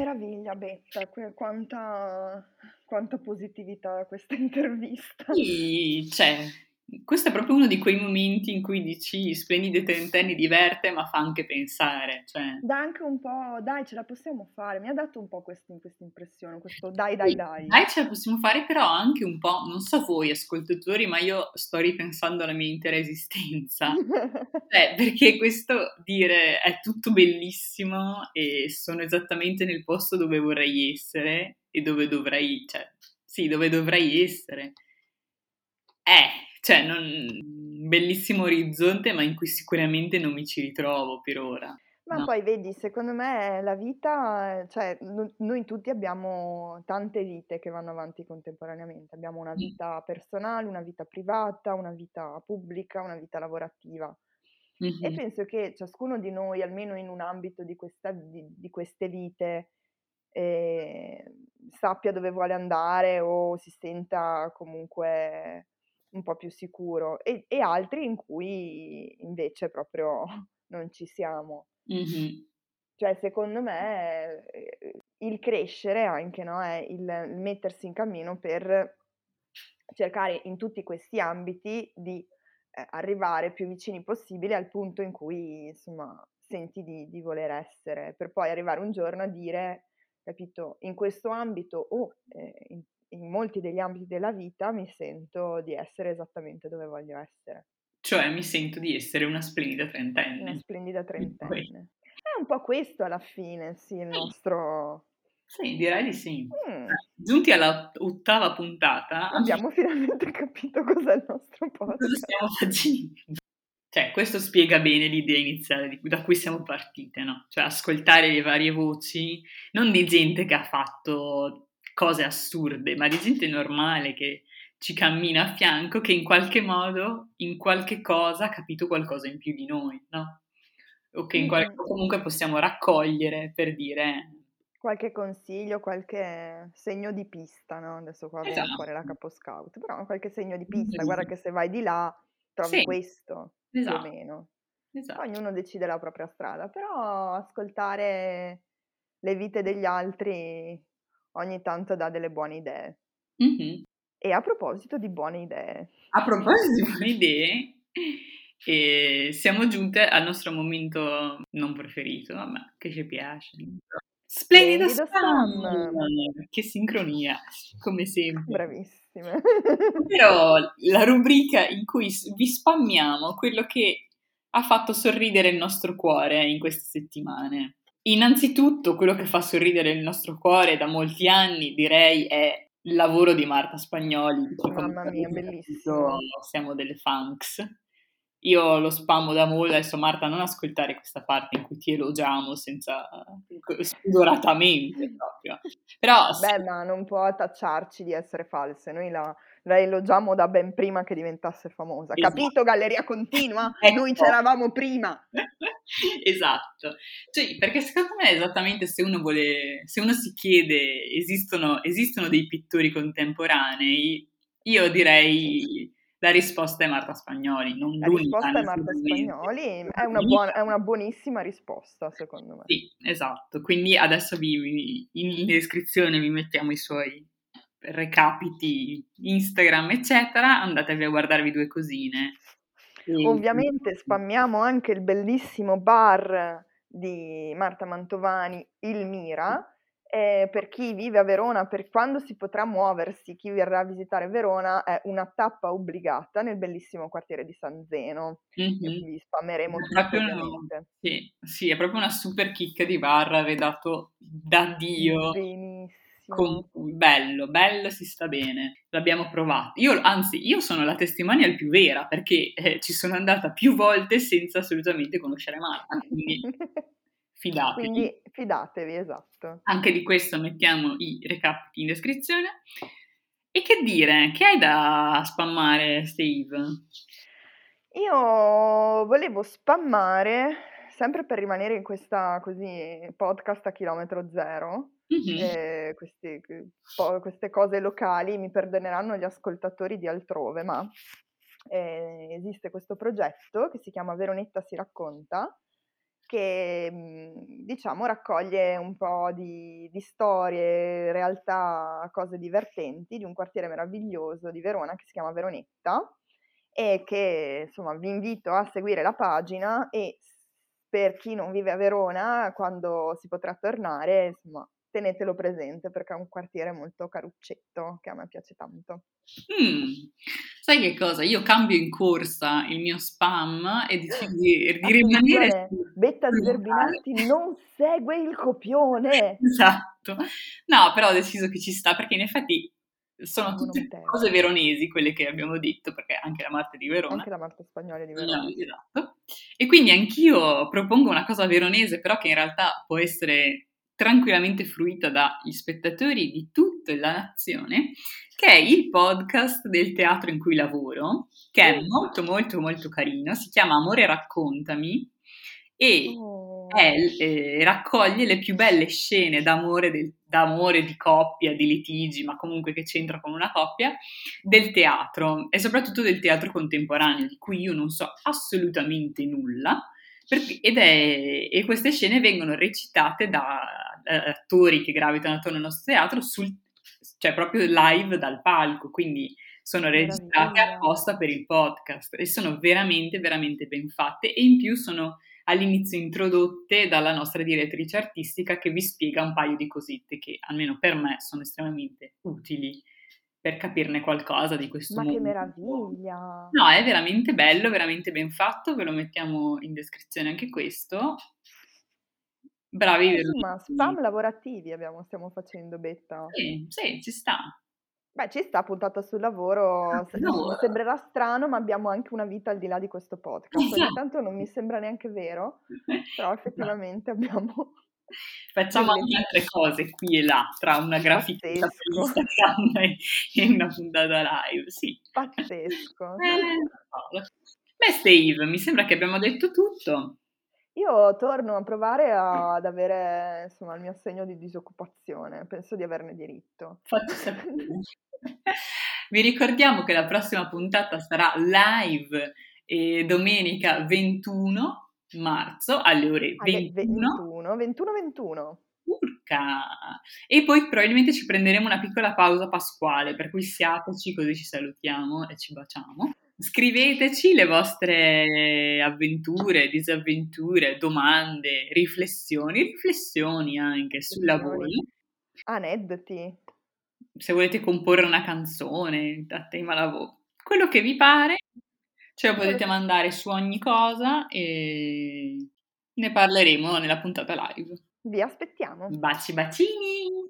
Meraviglia, Betta, que- quanta, quanta positività questa intervista. Sì, cioè, questo è proprio uno di quei momenti in cui dici splendide trentenni diverte, ma fa anche pensare. Cioè, Dà anche un po', dai, ce la possiamo fare. Mi ha dato un po' questa impressione, questo dai, dai, dai. Dai, ce la possiamo fare, però anche un po', non so voi ascoltatori, ma io sto ripensando alla mia intera esistenza. Eh, perché questo dire è tutto bellissimo e sono esattamente nel posto dove vorrei essere e dove dovrei, cioè, sì, dove dovrei essere. Eh, cioè, non, bellissimo orizzonte, ma in cui sicuramente non mi ci ritrovo per ora. Ma No. poi vedi, secondo me la vita, cioè no- noi tutti abbiamo tante vite che vanno avanti contemporaneamente. Abbiamo una Mm. vita personale, una vita privata, una vita pubblica, una vita lavorativa. E Mhm. penso che ciascuno di noi, almeno in un ambito di, questa, di, di queste vite, eh, sappia dove vuole andare o si senta comunque un po' più sicuro, e, e altri in cui invece proprio non ci siamo. Mhm. Cioè, secondo me, eh, il crescere anche, no? È il, mettersi in cammino per cercare in tutti questi ambiti di eh, arrivare più vicini possibile al punto in cui, insomma, senti di, di voler essere, per poi arrivare un giorno a dire, capito, in questo ambito o eh, in, in molti degli ambiti della vita mi sento di essere esattamente dove voglio essere, Cioè, mi sento di essere una splendida una trentenne. splendida Poi- trentenne. È un po' questo alla fine, sì, il nostro... Sì, direi di sì. Mm, Giunti alla ottava puntata, abbiamo finalmente capito cos'è il nostro cosa podcast. stiamo facendo? Cioè, questo spiega bene l'idea iniziale di- da cui siamo partite, no? Cioè, ascoltare le varie voci, non di gente che ha fatto cose assurde, ma di gente normale che ci cammina a fianco, che in qualche modo, in qualche cosa, ha capito qualcosa in più di noi, no? O che in qualche comunque possiamo raccogliere per dire... Qualche consiglio, qualche segno di pista, no? Adesso qua Esatto. fuori la caposcout, però qualche segno di pista, guarda che se vai di là trovi Sì, questo, più o esatto, meno. esatto. Ognuno decide la propria strada, però ascoltare le vite degli altri ogni tanto dà delle buone idee. Mhm. E a proposito di buone idee, A proposito di buone idee, eh, siamo giunte al nostro momento non preferito, ma che ci piace. Splendido Splendido Sam! Che sincronia, come sempre. bravissime. Però la rubrica in cui vi spammiamo quello che ha fatto sorridere il nostro cuore in queste settimane. Innanzitutto, quello che fa sorridere il nostro cuore da molti anni, direi, è il lavoro di Marta Spagnoli. Mamma mia, bellissimo. Siamo delle funks. Io lo spammo da molto, adesso Marta non ascoltare questa parte in cui ti elogiamo senza spudoratamente proprio. Però Beh, ma non può tacciarci di essere false. Noi la, la elogiamo da ben prima che diventasse famosa. Esatto. Capito, Galleria Continua? Ecco. Noi c'eravamo prima. esatto, cioè, perché secondo me esattamente se uno vuole, se uno si chiede esistono, esistono dei pittori contemporanei, io direi la risposta è Marta Spagnoli, non La l'unica. risposta è Marta. Spagnoli. È una, buona- è una buonissima risposta, secondo me. Sì, esatto, quindi adesso vi, vi- in descrizione vi mettiamo i suoi recapiti Instagram, eccetera, andatevi a guardarvi due cosine. E- Ovviamente spammiamo anche il bellissimo bar di Marta Mantovani, Il Mira, eh, per chi vive a Verona, per quando si potrà muoversi, chi verrà a visitare Verona, è una tappa obbligata nel bellissimo quartiere di San Zeno. Mm-hmm. Vi spammeremo tutto, ovviamente. Sì, sì, è proprio una super chicca di barra redatto da Dio. Benissimo. Con, bello, bello, si sta bene. L'abbiamo provato. Io, anzi, io sono la testimonial più vera perché eh, ci sono andata più volte senza assolutamente conoscere Marta. Quindi fidatevi. Quindi fidatevi, esatto. Anche di questo mettiamo i recap in descrizione. E che dire, che hai da spammare, Steve? Io volevo spammare, sempre per rimanere in questa così podcast a chilometro zero, mm-hmm. eh, questi, po- queste cose locali, mi perdoneranno gli ascoltatori di altrove, ma eh, esiste questo progetto che si chiama Veronetta si racconta, che mhmm, diciamo raccoglie un po' di, di, storie, realtà, cose divertenti di un quartiere meraviglioso di Verona che si chiama Veronetta e che insomma vi invito a seguire la pagina e per chi non vive a Verona quando si potrà tornare insomma tenetelo presente perché è un quartiere molto caruccetto che a me piace tanto. Mm. Sai che cosa? Io cambio in corsa il mio spam e decido di, di rimanere. Betta Zerbinati non segue il copione. Esatto. No, però ho deciso che ci sta perché in effetti sono tutte cose veronesi quelle che abbiamo detto, perché anche la Marta di Verona. Anche la Marta spagnola di Verona. Esatto. E quindi anch'io propongo una cosa veronese, però che in realtà può essere tranquillamente fruita dagli spettatori di tutta la nazione, che è il podcast del teatro in cui lavoro, che è molto molto molto carino, si chiama Amore raccontami. E oh. è, eh, raccoglie le più belle scene d'amore, del, d'amore, di coppia, di litigi, ma comunque che c'entra con una coppia, del teatro e soprattutto del teatro contemporaneo, di cui io non so assolutamente nulla perché, ed è, e queste scene vengono recitate da uh, attori che gravitano attorno al nostro teatro, sul, cioè proprio live dal palco, quindi sono registrate apposta per il podcast e sono veramente, veramente ben fatte e in più sono all'inizio introdotte dalla nostra direttrice artistica che vi spiega un paio di cosette che almeno per me sono estremamente utili per capirne qualcosa di questo Ma mondo. che meraviglia! No, è veramente bello, veramente ben fatto, ve lo mettiamo in descrizione anche questo. Bravi, eh, Insomma, spam lavorativi abbiamo, stiamo facendo, Betta. Sì, sì, ci sta. Beh, ci sta puntata sul lavoro. Ah, no. Sembrerà strano, ma abbiamo anche una vita al di là di questo podcast. Esatto. tanto non mi sembra neanche vero, però effettivamente abbiamo Facciamo anche altre cose qui e là, tra una grafica Instagram e una puntata live, sì. Pazzesco. Eh, beh, Steve, mi sembra che abbiamo detto tutto. Io torno a provare a, ad avere insomma, il mio assegno di disoccupazione, penso di averne diritto. Faccio sapere. Vi ricordiamo che la prossima puntata sarà live eh, domenica 21 marzo alle ore 21. 21, 21, 21. Urca! E poi probabilmente ci prenderemo una piccola pausa pasquale, per cui siateci così ci salutiamo e ci baciamo. Scriveteci le vostre avventure, disavventure, domande, riflessioni, riflessioni anche sul lavoro. Aneddoti. Se volete comporre una canzone a tema lavoro, quello che vi pare, Ce lo potete mandare su ogni cosa e ne parleremo nella puntata live. Vi aspettiamo. Baci bacini!